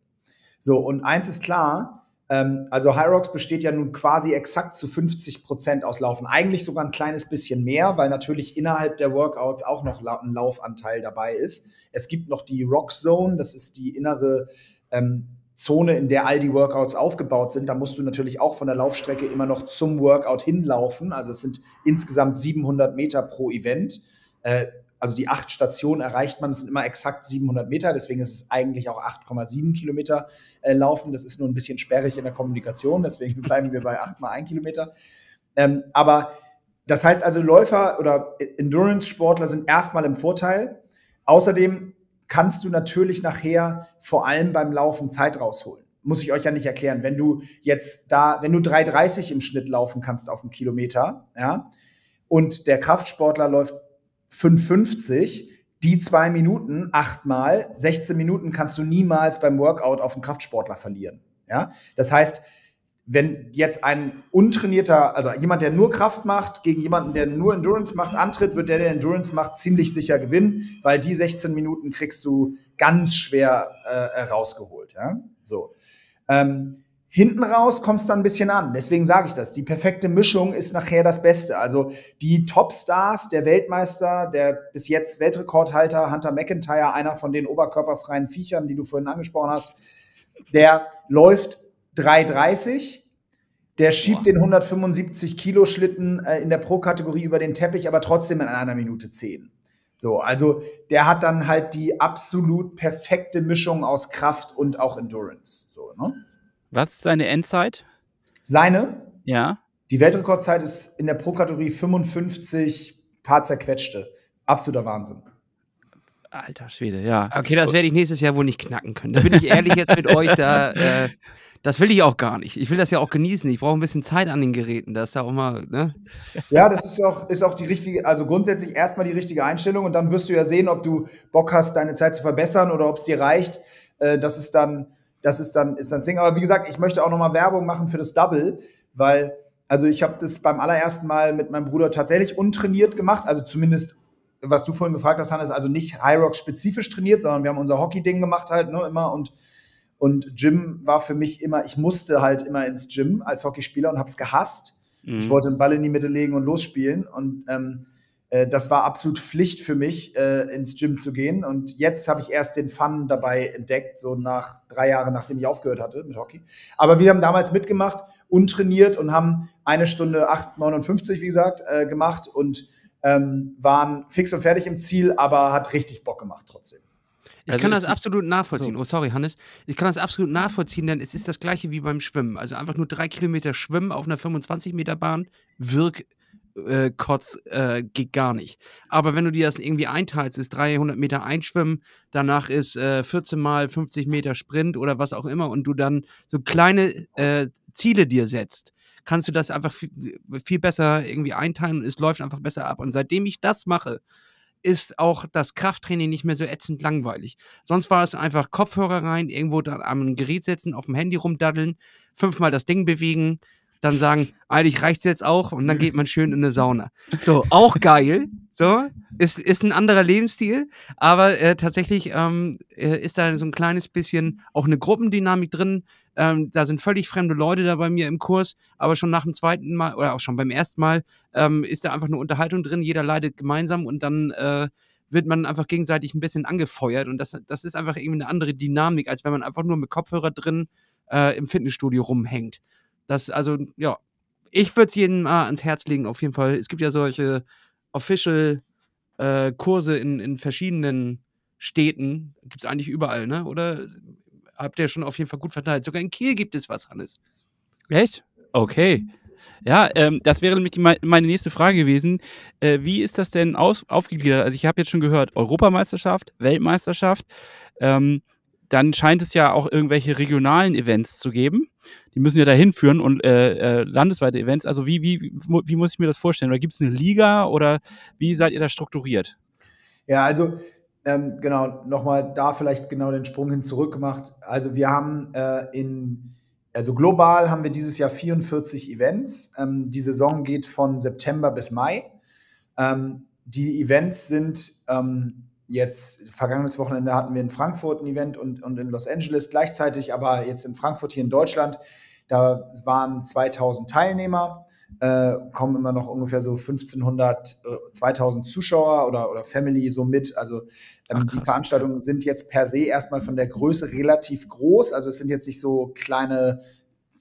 So, und eins ist klar, Ähm, also Hyrox besteht ja nun quasi exakt zu 50 Prozent aus Laufen. Eigentlich sogar ein kleines bisschen mehr, weil natürlich innerhalb der Workouts auch noch ein Laufanteil dabei ist. Es gibt noch die Rock Zone, das ist die innere ähm, Zone, in der all die Workouts aufgebaut sind. Da musst du natürlich auch von der Laufstrecke immer noch zum Workout hinlaufen. Also es sind insgesamt 700 Meter pro Event. Äh, also die acht Stationen erreicht man, es sind immer exakt 700 Meter, deswegen ist es eigentlich auch 8,7 Kilometer äh, laufen. Das ist nur ein bisschen sperrig in der Kommunikation, deswegen [LAUGHS] bleiben wir bei 8 mal 1 Kilometer. Ähm, aber das heißt also, Läufer oder Endurance-Sportler sind erstmal im Vorteil. Außerdem kannst du natürlich nachher vor allem beim Laufen Zeit rausholen. Muss ich euch ja nicht erklären. Wenn du jetzt da, wenn du 3,30 im Schnitt laufen kannst auf einen Kilometer, ja, und der Kraftsportler läuft 5,50, die zwei Minuten, achtmal, 16 Minuten kannst du niemals beim Workout auf einen Kraftsportler verlieren. Ja? Das heißt, wenn jetzt ein untrainierter, also jemand, der nur Kraft macht, gegen jemanden, der nur Endurance macht, antritt, wird der, der Endurance macht, ziemlich sicher gewinnen, weil die 16 Minuten kriegst du ganz schwer äh, rausgeholt. Ja? So. Ähm, Hinten raus kommt es dann ein bisschen an. Deswegen sage ich das. Die perfekte Mischung ist nachher das Beste. Also die Topstars, der Weltmeister, der bis jetzt Weltrekordhalter Hunter McIntyre, einer von den oberkörperfreien Viechern, die du vorhin angesprochen hast, der läuft 3,30. Der schiebt Boah. den 175 Kilo Schlitten äh, in der Pro-Kategorie über den Teppich, aber trotzdem in einer Minute 10. So, also der hat dann halt die absolut perfekte Mischung aus Kraft und auch Endurance. So, ne? Was ist seine Endzeit? Seine? Ja. Die Weltrekordzeit ist in der Pro-Kategorie 55 paar zerquetschte. Absoluter Wahnsinn. Alter Schwede, ja. Okay, das werde ich nächstes Jahr wohl nicht knacken können. Da bin ich ehrlich jetzt mit [LAUGHS] euch, da, äh, das will ich auch gar nicht. Ich will das ja auch genießen. Ich brauche ein bisschen Zeit an den Geräten. Das ist ja auch mal, ne? Ja, das ist auch, ist auch die richtige, also grundsätzlich erstmal die richtige Einstellung und dann wirst du ja sehen, ob du Bock hast, deine Zeit zu verbessern oder ob es dir reicht. Äh, das ist dann das ist dann, ist dann das Ding. Aber wie gesagt, ich möchte auch nochmal Werbung machen für das Double, weil, also ich habe das beim allerersten Mal mit meinem Bruder tatsächlich untrainiert gemacht, also zumindest was du vorhin gefragt hast, Hannes, also nicht High Rock spezifisch trainiert, sondern wir haben unser Hockey-Ding gemacht halt, ne, immer und und Gym war für mich immer, ich musste halt immer ins Gym als Hockeyspieler und habe es gehasst. Mhm. Ich wollte den Ball in die Mitte legen und losspielen und ähm, äh, das war absolut Pflicht für mich, äh, ins Gym zu gehen. Und jetzt habe ich erst den Fun dabei entdeckt, so nach drei Jahren, nachdem ich aufgehört hatte mit Hockey. Aber wir haben damals mitgemacht, untrainiert und haben eine Stunde 8,59, wie gesagt, äh, gemacht und ähm, waren fix und fertig im Ziel, aber hat richtig Bock gemacht trotzdem. Ich also kann das absolut nachvollziehen. So. Oh, sorry, Hannes. Ich kann das absolut nachvollziehen, denn es ist das gleiche wie beim Schwimmen. Also einfach nur drei Kilometer schwimmen auf einer 25 Meter Bahn wirkt äh, Kotz äh, geht gar nicht. Aber wenn du dir das irgendwie einteilst, ist 300 Meter Einschwimmen, danach ist äh, 14 mal 50 Meter Sprint oder was auch immer und du dann so kleine äh, Ziele dir setzt, kannst du das einfach viel, viel besser irgendwie einteilen und es läuft einfach besser ab. Und seitdem ich das mache, ist auch das Krafttraining nicht mehr so ätzend langweilig. Sonst war es einfach Kopfhörer rein, irgendwo dann am Gerät setzen, auf dem Handy rumdaddeln, fünfmal das Ding bewegen, dann sagen, eigentlich reicht's jetzt auch und dann geht man schön in eine Sauna. So, auch geil. So, ist, ist ein anderer Lebensstil, aber äh, tatsächlich ähm, äh, ist da so ein kleines bisschen auch eine Gruppendynamik drin. Ähm, da sind völlig fremde Leute da bei mir im Kurs, aber schon nach dem zweiten Mal oder auch schon beim ersten Mal ähm, ist da einfach eine Unterhaltung drin. Jeder leidet gemeinsam und dann äh, wird man einfach gegenseitig ein bisschen angefeuert und das, das ist einfach irgendwie eine andere Dynamik, als wenn man einfach nur mit Kopfhörer drin äh, im Fitnessstudio rumhängt. Das, also, ja, ich würde es jedem mal ans Herz legen, auf jeden Fall. Es gibt ja solche Official-Kurse äh, in, in verschiedenen Städten. Gibt es eigentlich überall, ne? Oder habt ihr schon auf jeden Fall gut verteilt? Sogar in Kiel gibt es was, Hannes. Echt? Okay. Ja, ähm, das wäre nämlich die, meine nächste Frage gewesen. Äh, wie ist das denn aus, aufgegliedert? Also ich habe jetzt schon gehört, Europameisterschaft, Weltmeisterschaft. Ähm, dann scheint es ja auch irgendwelche regionalen Events zu geben. Die müssen ja dahin führen und äh, äh, landesweite Events. Also wie, wie, wie muss ich mir das vorstellen? Oder gibt es eine Liga oder wie seid ihr da strukturiert? Ja, also ähm, genau, nochmal da vielleicht genau den Sprung hin zurück gemacht. Also wir haben äh, in, also global haben wir dieses Jahr 44 Events. Ähm, die Saison geht von September bis Mai. Ähm, die Events sind ähm, jetzt, vergangenes Wochenende hatten wir in Frankfurt ein Event und, und in Los Angeles gleichzeitig, aber jetzt in Frankfurt hier in Deutschland. Da waren 2000 Teilnehmer, äh, kommen immer noch ungefähr so 1500, äh, 2000 Zuschauer oder, oder Family so mit. Also ähm, die Veranstaltungen sind jetzt per se erstmal von der Größe relativ groß. Also es sind jetzt nicht so kleine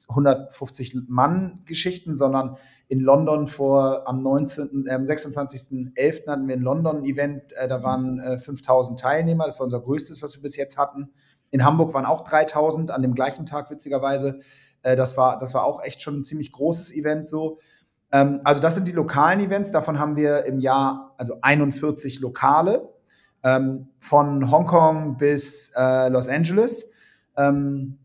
150 Mann Geschichten, sondern in London vor am 19. Äh, 26.11. hatten wir in London ein Event, äh, da waren äh, 5000 Teilnehmer, das war unser größtes, was wir bis jetzt hatten. In Hamburg waren auch 3000 an dem gleichen Tag witzigerweise. Äh, das war das war auch echt schon ein ziemlich großes Event so. Ähm, also das sind die lokalen Events, davon haben wir im Jahr also 41 lokale ähm, von Hongkong bis äh, Los Angeles. Ähm,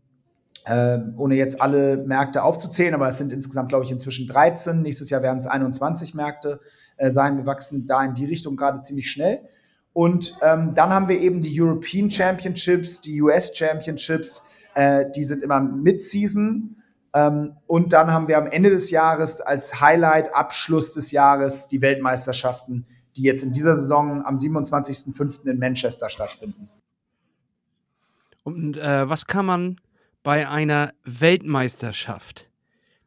äh, ohne jetzt alle Märkte aufzuzählen, aber es sind insgesamt, glaube ich, inzwischen 13. Nächstes Jahr werden es 21 Märkte äh, sein. Wir wachsen da in die Richtung gerade ziemlich schnell. Und ähm, dann haben wir eben die European Championships, die US Championships, äh, die sind immer Mid-Season. Ähm, und dann haben wir am Ende des Jahres als Highlight, Abschluss des Jahres, die Weltmeisterschaften, die jetzt in dieser Saison am 27.05. in Manchester stattfinden. Und äh, was kann man bei einer Weltmeisterschaft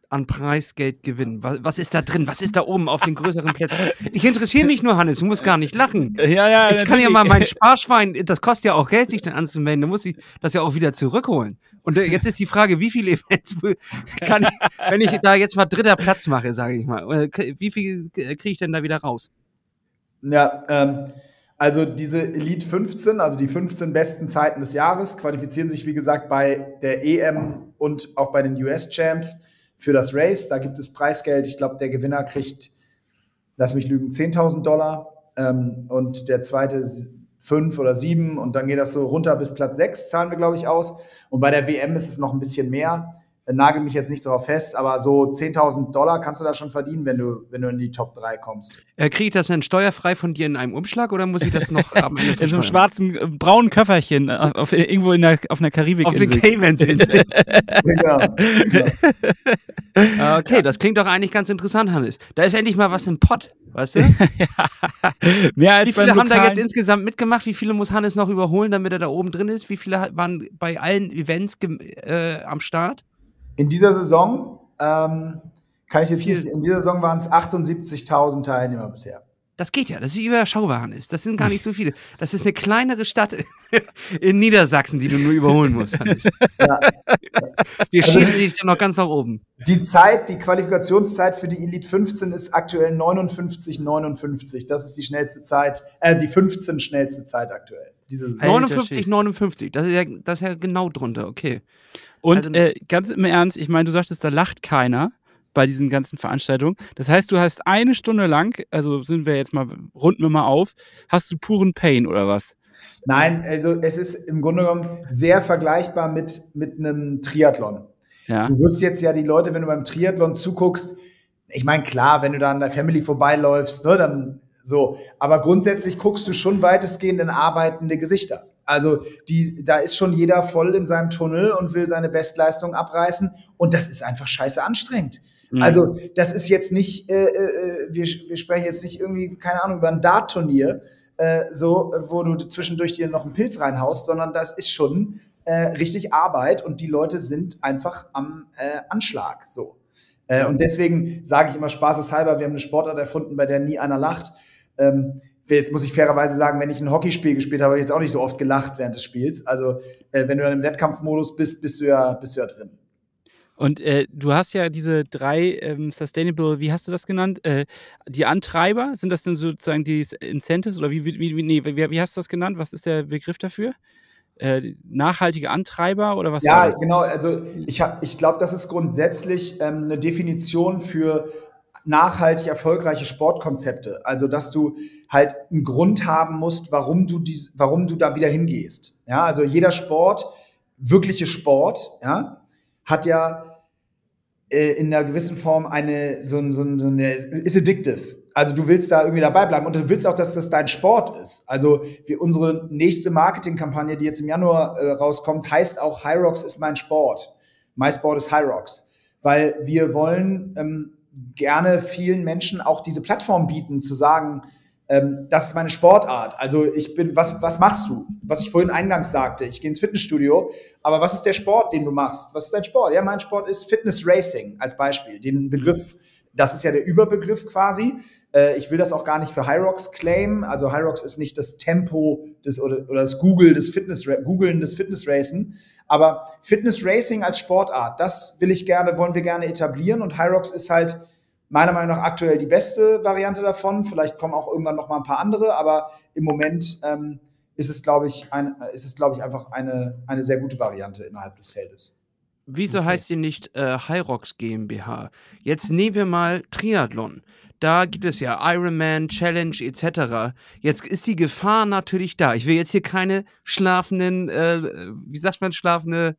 an Preisgeld gewinnen? Was, was, ist da drin? Was ist da oben auf den größeren Plätzen? Ich interessiere mich nur, Hannes, du musst gar nicht lachen. Ja, ja, ich natürlich. kann ja mal mein Sparschwein, das kostet ja auch Geld, sich dann anzumelden, da muss ich das ja auch wieder zurückholen. Und äh, jetzt ist die Frage, wie viele Events kann ich, wenn ich da jetzt mal dritter Platz mache, sage ich mal, äh, wie viel kriege ich denn da wieder raus? Ja, ähm, also diese Elite 15, also die 15 besten Zeiten des Jahres, qualifizieren sich, wie gesagt, bei der EM und auch bei den US-Champs für das Race. Da gibt es Preisgeld. Ich glaube, der Gewinner kriegt, lass mich lügen, 10.000 Dollar ähm, und der zweite fünf oder sieben und dann geht das so runter bis Platz sechs, zahlen wir, glaube ich, aus. Und bei der WM ist es noch ein bisschen mehr nagel mich jetzt nicht darauf fest, aber so 10.000 Dollar kannst du da schon verdienen, wenn du, wenn du in die Top 3 kommst. Äh, Kriege ich das denn steuerfrei von dir in einem Umschlag oder muss ich das noch am Ende [LAUGHS] In so einem schwarzen, äh, braunen Köfferchen äh, auf, irgendwo in der, auf einer Karibik. Auf den Cayman-Inseln. [LAUGHS] genau. genau. [LAUGHS] Okay, das klingt doch eigentlich ganz interessant, Hannes. Da ist endlich mal was im Pott, weißt du? ja. Mehr als Wie viele haben da jetzt insgesamt mitgemacht? Wie viele muss Hannes noch überholen, damit er da oben drin ist? Wie viele waren bei allen Events äh, am Start? In dieser Saison ähm, kann ich jetzt Viel. nicht, in dieser Saison waren es 78.000 Teilnehmer bisher. Das geht ja, das ist überschaubar, Hannes. Das sind gar nicht so viele. Das ist [LAUGHS] eine kleinere Stadt in Niedersachsen, die du nur überholen musst, Hannes. [LAUGHS] Ja. Wir also, schießen dich dann noch ganz nach oben. Die Zeit, die Qualifikationszeit für die Elite 15 ist aktuell 59,59. Das ist die schnellste Zeit, äh, die 15 schnellste Zeit aktuell. Diese 59, 59. Das ist, ja, das ist ja genau drunter, okay. Und also, äh, ganz im Ernst, ich meine, du sagtest, da lacht keiner bei diesen ganzen Veranstaltungen. Das heißt, du hast eine Stunde lang, also sind wir jetzt mal, runden wir mal auf, hast du puren Pain oder was? Nein, also es ist im Grunde genommen sehr vergleichbar mit, mit einem Triathlon. Ja. Du wirst jetzt ja die Leute, wenn du beim Triathlon zuguckst, ich meine, klar, wenn du da an der Family vorbeiläufst, ne, dann so. Aber grundsätzlich guckst du schon weitestgehend in arbeitende Gesichter. Also die, da ist schon jeder voll in seinem Tunnel und will seine Bestleistung abreißen und das ist einfach scheiße anstrengend. Mhm. Also das ist jetzt nicht, äh, äh, wir, wir sprechen jetzt nicht irgendwie, keine Ahnung, über ein Dart-Turnier, äh, so, wo du zwischendurch dir noch einen Pilz reinhaust, sondern das ist schon äh, richtig Arbeit und die Leute sind einfach am äh, Anschlag. So. Äh, und deswegen sage ich immer spaßeshalber, wir haben eine Sportart erfunden, bei der nie einer lacht. Ähm, jetzt muss ich fairerweise sagen, wenn ich ein Hockeyspiel gespielt habe, habe ich jetzt auch nicht so oft gelacht während des Spiels. Also äh, wenn du dann im Wettkampfmodus bist, bist du ja, bist du ja drin. Und äh, du hast ja diese drei ähm, Sustainable, wie hast du das genannt? Äh, die Antreiber, sind das denn sozusagen die Incentives oder wie, wie, wie, nee, wie, wie hast du das genannt? Was ist der Begriff dafür? Äh, nachhaltige Antreiber oder was? Ja, genau. Also ich, ich glaube, das ist grundsätzlich ähm, eine Definition für nachhaltig erfolgreiche Sportkonzepte. Also, dass du halt einen Grund haben musst, warum du dies, warum du da wieder hingehst. Ja, also jeder Sport, wirkliche Sport, ja, hat ja äh, in einer gewissen Form eine, so, so, so eine, ist addictive. Also du willst da irgendwie dabei bleiben und du willst auch, dass das dein Sport ist. Also wir, unsere nächste Marketingkampagne, die jetzt im Januar äh, rauskommt, heißt auch Hyrox ist mein Sport. My Sport ist Hyrox. Weil wir wollen ähm, gerne vielen Menschen auch diese Plattform bieten, zu sagen, ähm, das ist meine Sportart. Also ich bin, was, was machst du? Was ich vorhin eingangs sagte, ich gehe ins Fitnessstudio, aber was ist der Sport, den du machst? Was ist dein Sport? Ja, mein Sport ist Fitness Racing als Beispiel. Den Begriff, das ist ja der Überbegriff quasi. Äh, ich will das auch gar nicht für Hyrox claimen. Also Hyrox ist nicht das Tempo des, oder, oder das Google des Fitness, Googlen des Fitness Racing. Aber Fitness Racing als Sportart, das will ich gerne, wollen wir gerne etablieren und Hyrox ist halt meiner Meinung nach aktuell die beste Variante davon. Vielleicht kommen auch irgendwann noch mal ein paar andere, aber im Moment ähm, ist es, glaube ich, ein, ist es, glaube ich, einfach eine, eine sehr gute Variante innerhalb des Feldes. Wieso okay. heißt sie nicht äh, Hyrox GmbH? Jetzt nehmen wir mal Triathlon. Da gibt es ja Ironman, Challenge etc. Jetzt ist die Gefahr natürlich da. Ich will jetzt hier keine schlafenden, äh, wie sagt man, schlafende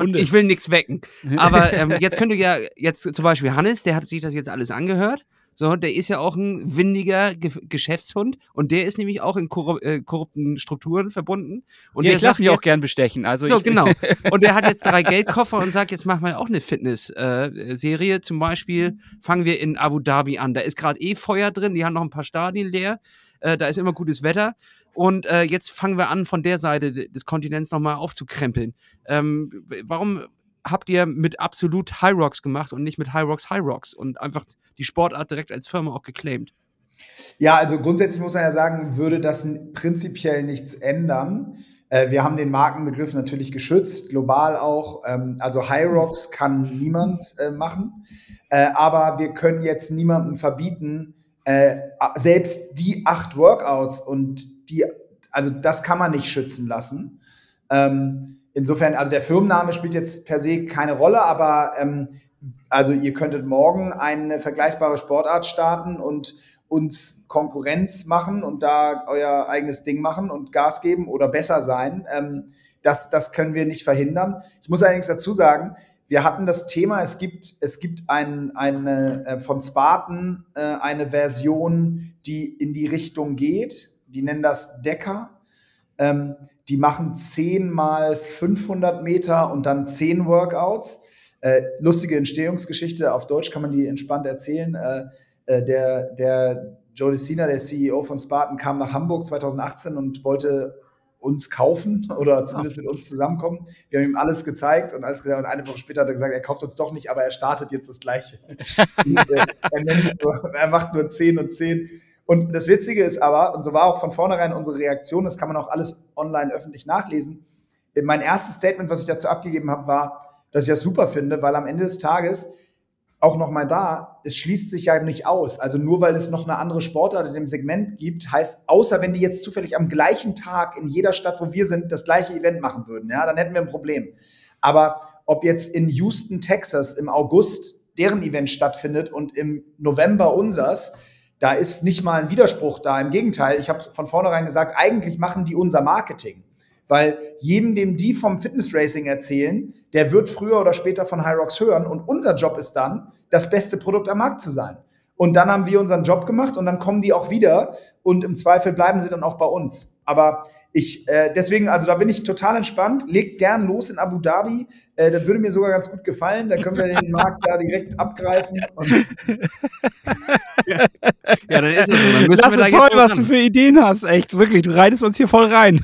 Hunde. Ich will nichts wecken. [LAUGHS] Aber ähm, jetzt könnte ja, jetzt zum Beispiel Hannes, der hat sich das jetzt alles angehört. So, der ist ja auch ein windiger Ge Geschäftshund und der ist nämlich auch in korru äh, korrupten Strukturen verbunden. Und ja, der ich lasse mich auch gern bestechen. Also so, genau. [LAUGHS] Und der hat jetzt drei Geldkoffer und sagt, jetzt machen wir auch eine Fitness-Serie. Äh, Zum Beispiel fangen wir in Abu Dhabi an. Da ist gerade eh Feuer drin, die haben noch ein paar Stadien leer. Äh, da ist immer gutes Wetter. Und äh, jetzt fangen wir an, von der Seite des Kontinents nochmal aufzukrempeln. Ähm, warum habt ihr mit absolut High Rocks gemacht und nicht mit High Rocks High Rocks und einfach die Sportart direkt als Firma auch geclaimed? Ja, also grundsätzlich muss man ja sagen, würde das prinzipiell nichts ändern. Äh, wir haben den Markenbegriff natürlich geschützt, global auch. Ähm, also High Rocks kann niemand äh, machen. Äh, aber wir können jetzt niemandem verbieten, äh, selbst die acht Workouts und die, also das kann man nicht schützen lassen. Ähm, insofern, also der Firmenname spielt jetzt per se keine Rolle, aber ähm, also ihr könntet morgen eine vergleichbare Sportart starten und uns Konkurrenz machen und da euer eigenes Ding machen und Gas geben oder besser sein. Ähm, das, das können wir nicht verhindern. Ich muss allerdings dazu sagen, wir hatten das Thema, es gibt, es gibt ein, eine, äh, von Spartan äh, eine Version, die in die Richtung geht. Die nennen das Decker. Ähm, die machen 10 mal 500 Meter und dann 10 Workouts. Äh, lustige Entstehungsgeschichte, auf Deutsch kann man die entspannt erzählen. Äh, äh der, der Joe DeCina, der CEO von Spartan, kam nach Hamburg 2018 und wollte uns kaufen oder zumindest mit uns zusammenkommen. Wir haben ihm alles gezeigt und alles gesagt. Und eine Woche später hat er gesagt, er kauft uns doch nicht, aber er startet jetzt das Gleiche. [LAUGHS] [LAUGHS] er, nur, er macht nur 10 und 10. Und das Witzige ist aber, und so war auch von vornherein unsere Reaktion, das kann man auch alles online öffentlich nachlesen. Mein erstes Statement, was ich dazu abgegeben habe, war, dass ich das super finde, weil am Ende des Tages auch nochmal da, es schließt sich ja nicht aus. Also nur weil es noch eine andere Sportart in dem Segment gibt, heißt, außer wenn die jetzt zufällig am gleichen Tag in jeder Stadt, wo wir sind, das gleiche Event machen würden, ja, dann hätten wir ein Problem. Aber ob jetzt in Houston, Texas im August deren Event stattfindet und im November unsers, da ist nicht mal ein Widerspruch da. Im Gegenteil, ich habe von vornherein gesagt, eigentlich machen die unser Marketing. Weil jedem, dem die vom Fitness Racing erzählen, der wird früher oder später von Hyrox hören. Und unser Job ist dann, das beste Produkt am Markt zu sein. Und dann haben wir unseren Job gemacht und dann kommen die auch wieder und im Zweifel bleiben sie dann auch bei uns. Aber ich, äh, deswegen, also da bin ich total entspannt. Legt gern los in Abu Dhabi. Äh, das würde mir sogar ganz gut gefallen. Da können wir den [LAUGHS] Markt da direkt abgreifen. ja. ja, dann ist es so. Dann müssen das wir ist da toll, was ran. du für Ideen hast. Echt, wirklich. Du reitest uns hier voll rein.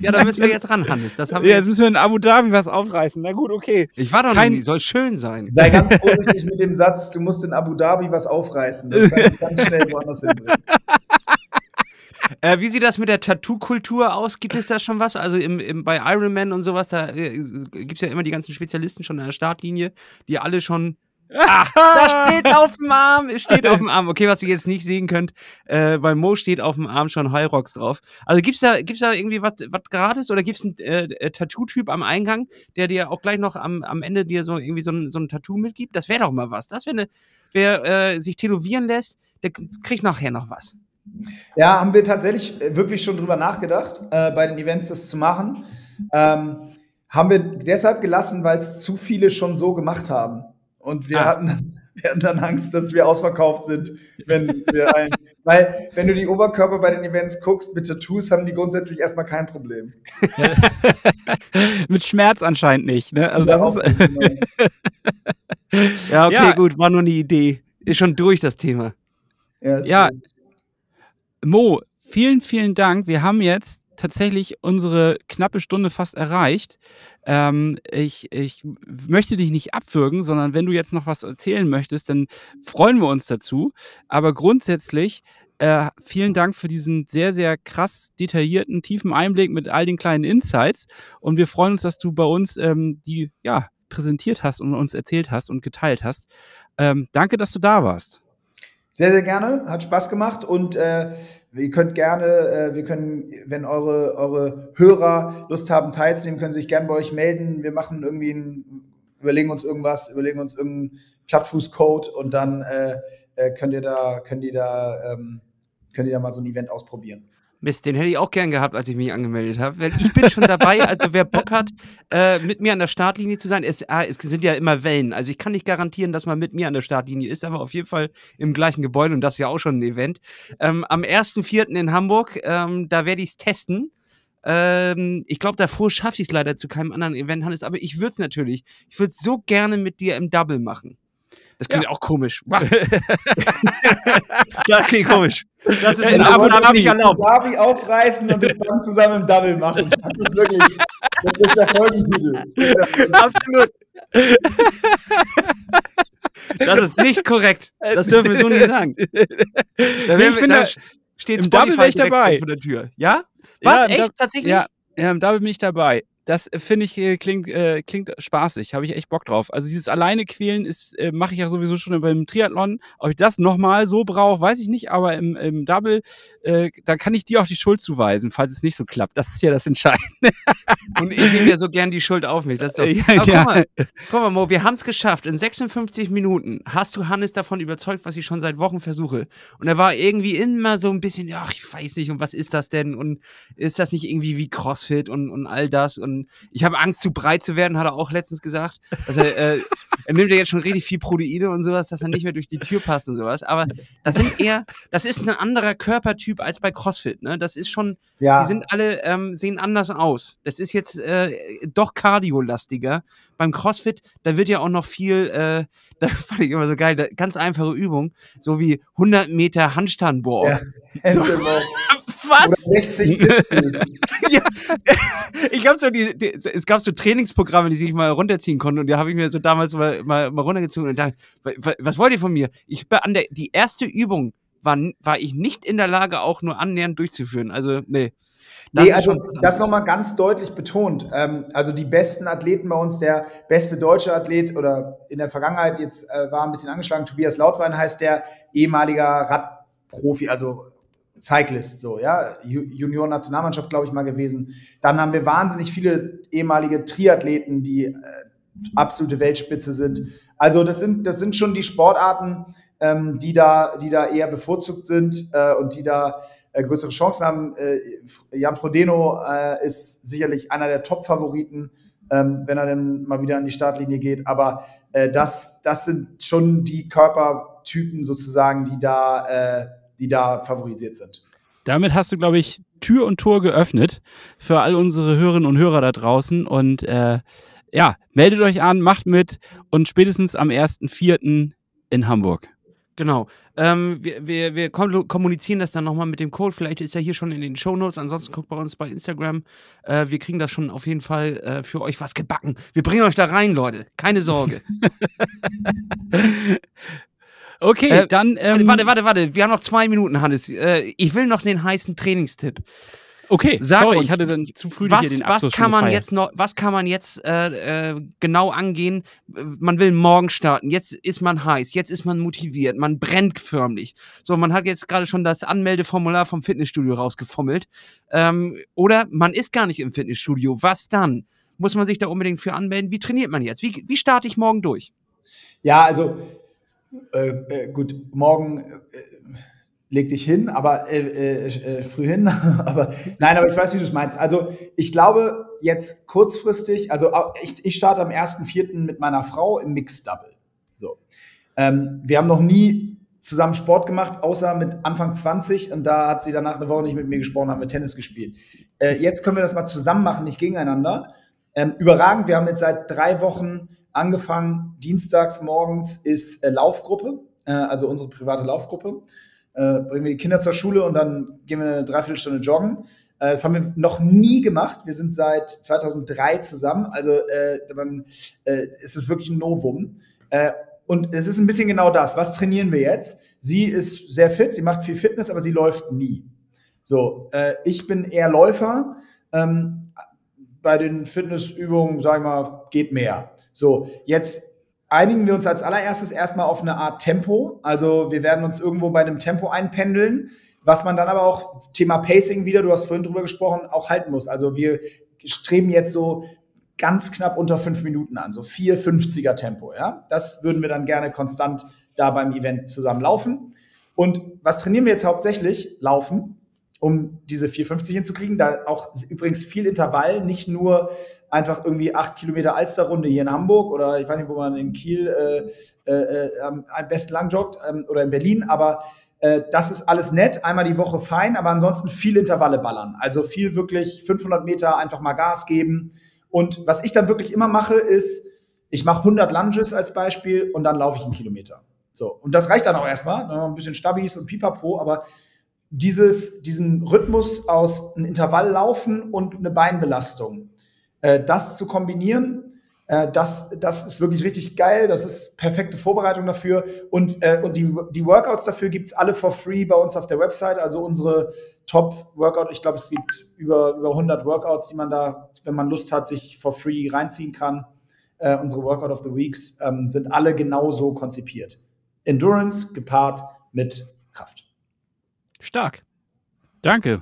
ja, da müssen wir jetzt ran, Hannes. Das haben wir ja, jetzt müssen wir in Abu Dhabi was aufreißen. Na gut, okay. Ich war doch Kein, nie. Soll schön sein. Sei ganz vorsichtig mit dem Satz, du musst in Abu Dhabi was aufreißen. Das kann ich ganz schnell woanders [LAUGHS] hinbringen. [LAUGHS] Äh, wie sieht das mit der Tattoo-Kultur aus? Gibt es da schon was? Also im, im, bei Iron Man und sowas, da äh, gibt es ja immer die ganzen Spezialisten schon an der Startlinie, die alle schon [LAUGHS] Ah, da steht [LAUGHS] auf dem Arm, es steht auf dem Arm. Okay, was ihr jetzt nicht sehen könnt, äh, bei Mo steht auf dem Arm schon High Rocks drauf. Also gibt's da, gibt's da irgendwie was gratis oder gibt's einen äh, äh, Tattoo-Typ am Eingang, der dir auch gleich noch am, am Ende dir so irgendwie so ein, so ein Tattoo mitgibt? Das wäre doch mal was. Das wäre eine, wer äh, sich tätowieren lässt, der kriegt nachher noch was. Ja, haben wir tatsächlich äh, wirklich schon drüber nachgedacht, äh, bei den Events das zu machen. Ähm, haben wir deshalb gelassen, weil es zu viele schon so gemacht haben. Und wir, ah. hatten, [LAUGHS] wir hatten dann Angst, dass wir ausverkauft sind, wenn wir ein, [LAUGHS] weil wenn du die Oberkörper bei den Events guckst mit Tattoos, haben die grundsätzlich erstmal kein Problem. [LAUGHS] mit Schmerz anscheinend nicht, ne? Also das ist ja, okay, ja. gut, war nur eine Idee. Ist schon durch das Thema. Ja, ja Mo, vielen, vielen Dank. Wir haben jetzt tatsächlich unsere knappe Stunde fast erreicht. Ähm, ich, ich möchte dich nicht abwürgen, sondern wenn du jetzt noch was erzählen möchtest, dann freuen wir uns dazu. Aber grundsätzlich äh, vielen Dank für diesen sehr, sehr krass detaillierten, tiefen Einblick mit all den kleinen Insights. Und wir freuen uns, dass du bei uns ähm, die ja, präsentiert hast und uns erzählt hast und geteilt hast. Ähm, danke, dass du da warst. Sehr, sehr gerne. Hat Spaß gemacht und äh, ihr könnt gerne, äh, wir können, wenn eure, eure Hörer Lust haben, teilzunehmen, können sich gerne bei euch melden. Wir machen irgendwie ein, überlegen uns irgendwas, überlegen uns irgendeinen Plattfußcode und dann äh, äh, könnt ihr da, könnt ihr da, ähm, könnt ihr da mal so ein Event ausprobieren. Mist, den hätte ich auch gern gehabt, als ich mich angemeldet habe. Weil ich bin schon dabei, also wer Bock hat, äh, mit mir an der Startlinie zu sein, es, ah, es, sind ja immer Wellen. Also ich kann nicht garantieren, dass man mit mir an der Startlinie ist, aber auf jeden Fall im gleichen Gebäude und das ist ja auch schon ein Event. Ähm, am 1.4. in Hamburg, ähm, da werde ich es testen. Ähm, ich glaube, davor schaffe ich es leider zu keinem anderen Event, Hannes, aber ich würde es natürlich. Ich würde es so gerne mit dir im Double machen. Das klingt ja. auch komisch. [LAUGHS] [LAUGHS] das klingt komisch. Das ist in Abu Dhabi nicht erlaubt. Dhabi aufreißen und das dann zusammen im Double machen. Das ist wirklich, das ist der Folgentitel. Absolut. Das ist nicht korrekt. Das dürfen wir so nicht sagen. [LAUGHS] Da, nee, ich bin da, da steht Spotify Double dabei. vor der Tür. Ja? Was? Ja, Echt? Tatsächlich? Ja, ja, im Double bin ich dabei das äh, finde ich äh, klingt, äh, klingt spaßig, habe ich echt Bock drauf. Also dieses alleine quälen ist äh, mache ich ja sowieso schon beim Triathlon. Ob ich das nochmal so brauche, weiß ich nicht, aber im, im Double, äh, da kann ich dir auch die Schuld zuweisen, falls es nicht so klappt. Das ist ja das Entscheidende. Und ich nehme ja so gern die Schuld auf mich. Das ist doch, [LAUGHS] ja, aber ja. Guck, mal, guck mal, Mo, wir haben es geschafft. In 56 Minuten hast du Hannes davon überzeugt, was ich schon seit Wochen versuche. Und er war irgendwie immer so ein bisschen, ja, ich weiß nicht, und was ist das denn? Und ist das nicht irgendwie wie CrossFit und, und all das? Und und ich habe Angst, zu breit zu werden, hat er auch letztens gesagt. Also, äh, er nimmt ja jetzt schon richtig viel Proteine und sowas, dass er nicht mehr durch die Tür passt und sowas. Aber das sind eher, das ist ein anderer Körpertyp als bei CrossFit. Ne? Das ist schon, ja. die sind alle, ähm, sehen anders aus. Das ist jetzt äh, doch kardiolastiger. Beim CrossFit, da wird ja auch noch viel, äh, [LAUGHS] da fand ich immer so geil, da, ganz einfache Übung, so wie 100 Meter Handstandbohr. Ja, [LAUGHS] so, [LAUGHS] was? Oder 60 [LAUGHS] Pistols. ja. [LAUGHS] Ich habe so die, die, es gab so Trainingsprogramme, die ich mal runterziehen konnte und die habe ich mir so damals mal, mal, mal runtergezogen und dachte, was wollt ihr von mir? Ich an der, die erste Übung war, war ich nicht in der Lage, auch nur annähernd durchzuführen. Also, nee. Das nee, also das nochmal ganz deutlich betont. Ähm, also die besten Athleten bei uns, der beste deutsche Athlet oder in der Vergangenheit jetzt äh, war ein bisschen angeschlagen, Tobias Lautwein heißt der, ehemaliger Radprofi, also Cyclist, so, ja, Junior-Nationalmannschaft, glaube ich, mal gewesen. Dann haben wir wahnsinnig viele ehemalige Triathleten, die äh, absolute Weltspitze sind. Also das sind, das sind schon die Sportarten, ähm, die, da, die da eher bevorzugt sind äh, und die da äh, größere Chancen haben. Äh, Jan Frodeno äh, ist sicherlich einer der Top-Favoriten, ähm, wenn er dann mal wieder an die Startlinie geht. Aber äh, das, das sind schon die Körpertypen sozusagen, die da äh, die da favorisiert sind. Damit hast du, glaube ich, Tür und Tor geöffnet für all unsere Hörerinnen und Hörer da draußen. Und äh, ja, meldet euch an, macht mit und spätestens am 1.4. in Hamburg. Genau. Ähm, wir, wir, wir kommunizieren das dann nochmal mit dem Code. Vielleicht ist er hier schon in den Show Notes. Ansonsten guckt bei uns bei Instagram. Äh, wir kriegen das schon auf jeden Fall äh, für euch was gebacken. Wir bringen euch da rein, Leute. Keine Sorge. [LAUGHS] Okay, äh, dann. Ähm, warte, warte, warte. Wir haben noch zwei Minuten, Hannes. Äh, ich will noch den heißen Trainingstipp. Okay, Sag sorry, uns, ich hatte dann zu früh was, hier den was kann man jetzt noch, Was kann man jetzt äh, äh, genau angehen? Man will morgen starten. Jetzt ist man heiß. Jetzt ist man motiviert. Man brennt förmlich. So, man hat jetzt gerade schon das Anmeldeformular vom Fitnessstudio rausgefummelt. Ähm, oder man ist gar nicht im Fitnessstudio. Was dann? Muss man sich da unbedingt für anmelden? Wie trainiert man jetzt? Wie, wie starte ich morgen durch? Ja, also äh, äh, gut, morgen äh, leg dich hin, aber äh, äh, äh, früh hin. [LAUGHS] aber nein, aber ich weiß, wie du es meinst. Also ich glaube jetzt kurzfristig, also ich, ich starte am 1.4. mit meiner Frau im Mixed Double. So. Ähm, wir haben noch nie zusammen Sport gemacht, außer mit Anfang 20 und da hat sie danach eine Woche nicht mit mir gesprochen, haben wir Tennis gespielt. Äh, jetzt können wir das mal zusammen machen, nicht gegeneinander. Ähm, überragend, wir haben jetzt seit drei Wochen angefangen, dienstags morgens ist äh, Laufgruppe, äh, also unsere private Laufgruppe. äh, bringen wir die Kinder zur Schule und dann gehen wir eine Dreiviertelstunde joggen. Äh, das haben wir noch nie gemacht. Wir sind seit 2003 zusammen, also äh, dann, äh, ist es wirklich ein Novum. Äh, und es ist ein bisschen genau das. Was trainieren wir jetzt? Sie ist sehr fit, sie macht viel Fitness, aber sie läuft nie. So, äh, ich bin eher Läufer. Ähm, bei den Fitnessübungen, sag ich mal, geht mehr. So, jetzt einigen wir uns als allererstes erstmal auf eine Art Tempo. Also wir werden uns irgendwo bei einem Tempo einpendeln, was man dann aber auch, Thema Pacing wieder, du hast vorhin drüber gesprochen, auch halten muss. Also wir streben jetzt so ganz knapp unter fünf Minuten an, so 4,50er Tempo. Ja? Das würden wir dann gerne konstant da beim Event zusammen laufen. Und was trainieren wir jetzt hauptsächlich? Laufen, um diese 4,50 hinzukriegen. Da auch übrigens viel Intervall, nicht nur einfach irgendwie acht Kilometer Alsterrunde hier in Hamburg oder ich weiß nicht, wo man in Kiel äh, äh, äh am besten lang joggt ähm, oder in Berlin, aber äh, das ist alles nett, einmal die Woche fein, aber ansonsten viel Intervalle ballern. Also viel wirklich 500 Meter einfach mal Gas geben. Und was ich dann wirklich immer mache, ist, ich mache 100 Lunges als Beispiel und dann laufe ich einen Kilometer. So. Und das reicht dann auch erstmal, noch ein bisschen Stabis und Pipapo, aber dieses, diesen Rhythmus aus einem Intervall laufen und eine Beinbelastung, äh, das zu kombinieren, äh, das, das ist wirklich richtig geil. Das ist perfekte Vorbereitung dafür. Und, äh, und die, die Workouts dafür gibt es alle for free bei uns auf der Website. Also unsere Top-Workout, ich glaube, es gibt über, über 100 Workouts, die man da, wenn man Lust hat, sich for free reinziehen kann. Äh, unsere Workout of the Weeks ähm, sind alle genauso konzipiert. Endurance gepaart mit Kraft. Stark. Danke.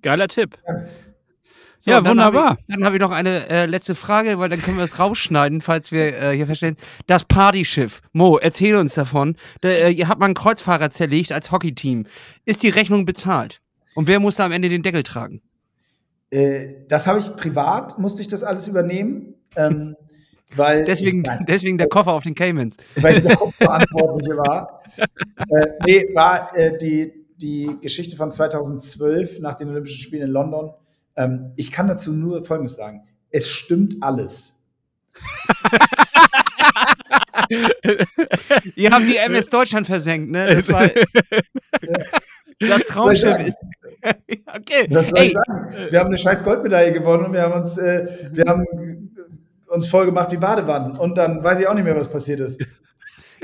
Geiler Tipp. Ja. So, ja, wunderbar. Hab ich, dann habe ich noch eine äh, letzte Frage, weil dann können wir es rausschneiden, falls wir äh, hier verstehen. Das Partyschiff. Mo, erzähl uns davon. Da, äh, ihr habt mal einen Kreuzfahrer zerlegt als Hockeyteam. Ist die Rechnung bezahlt? Und wer muss da am Ende den Deckel tragen? Äh, das habe ich privat, musste ich das alles übernehmen. Ähm, weil deswegen, ich, [LAUGHS] deswegen der Koffer auf den Caymans. Weil ich der [LAUGHS] Hauptverantwortliche war. Äh, nee, war äh, die, die Geschichte von 2012 nach den Olympischen Spielen in London ähm, ich kann dazu nur Folgendes sagen. Es stimmt alles. [LAUGHS] Ihr habt die MS Deutschland versenkt, ne? Das, war, das Traumschiff ist. okay. Was soll ich [LAUGHS] sagen? Wir haben eine scheiß Goldmedaille gewonnen und wir haben uns, äh, wir haben uns voll gemacht wie Badewannen. Und dann weiß ich auch nicht mehr, was passiert ist.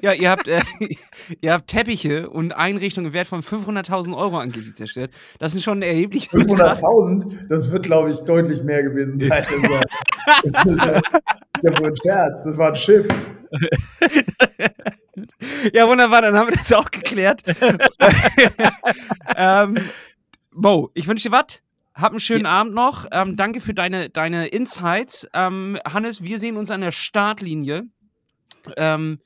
Ja, ihr habt, äh, [LAUGHS] ihr habt Teppiche und Einrichtungen im Wert von 500.000 Euro angeblich zerstört. Das sind schon erhebliche 500.000? Das wird, glaube ich, deutlich mehr gewesen sein. [LAUGHS] das ist wohl ein Scherz. Das war ein Schiff. [LAUGHS] ja, wunderbar, dann haben wir das auch geklärt. ähm, Mo, ich wünsche dir was. Hab einen schönen ja. Abend noch. Ähm, danke für deine, deine Insights. Ähm, Hannes, wir sehen uns an der Startlinie. Ähm,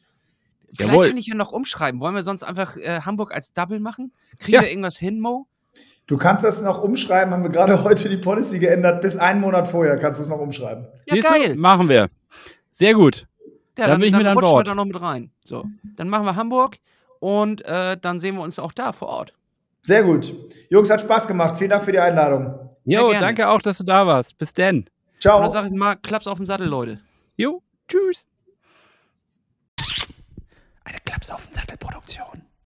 Vielleicht Jawohl. kann ich ja noch umschreiben. Wollen wir sonst einfach äh, Hamburg als Double machen? Kriegen ja. wir irgendwas hin, Mo? Du kannst das noch umschreiben, haben wir gerade heute die Policy geändert. Bis einen Monat vorher kannst du es noch umschreiben. Ja, Siehst geil. Du? Machen wir. Sehr gut. Ja, dann, dann bin ich dann mit an Bord. Wir da noch mit rein. So, dann machen wir Hamburg und äh, dann sehen wir uns auch da vor Ort. Sehr gut. Jungs, hat Spaß gemacht. Vielen Dank für die Einladung. Jo, danke auch, dass du da warst. Bis denn. Ciao. Und dann sag ich mal, Klaps auf dem Sattel, Leute. Jo, tschüss. Eine Klaps auf den Sattel Produktion.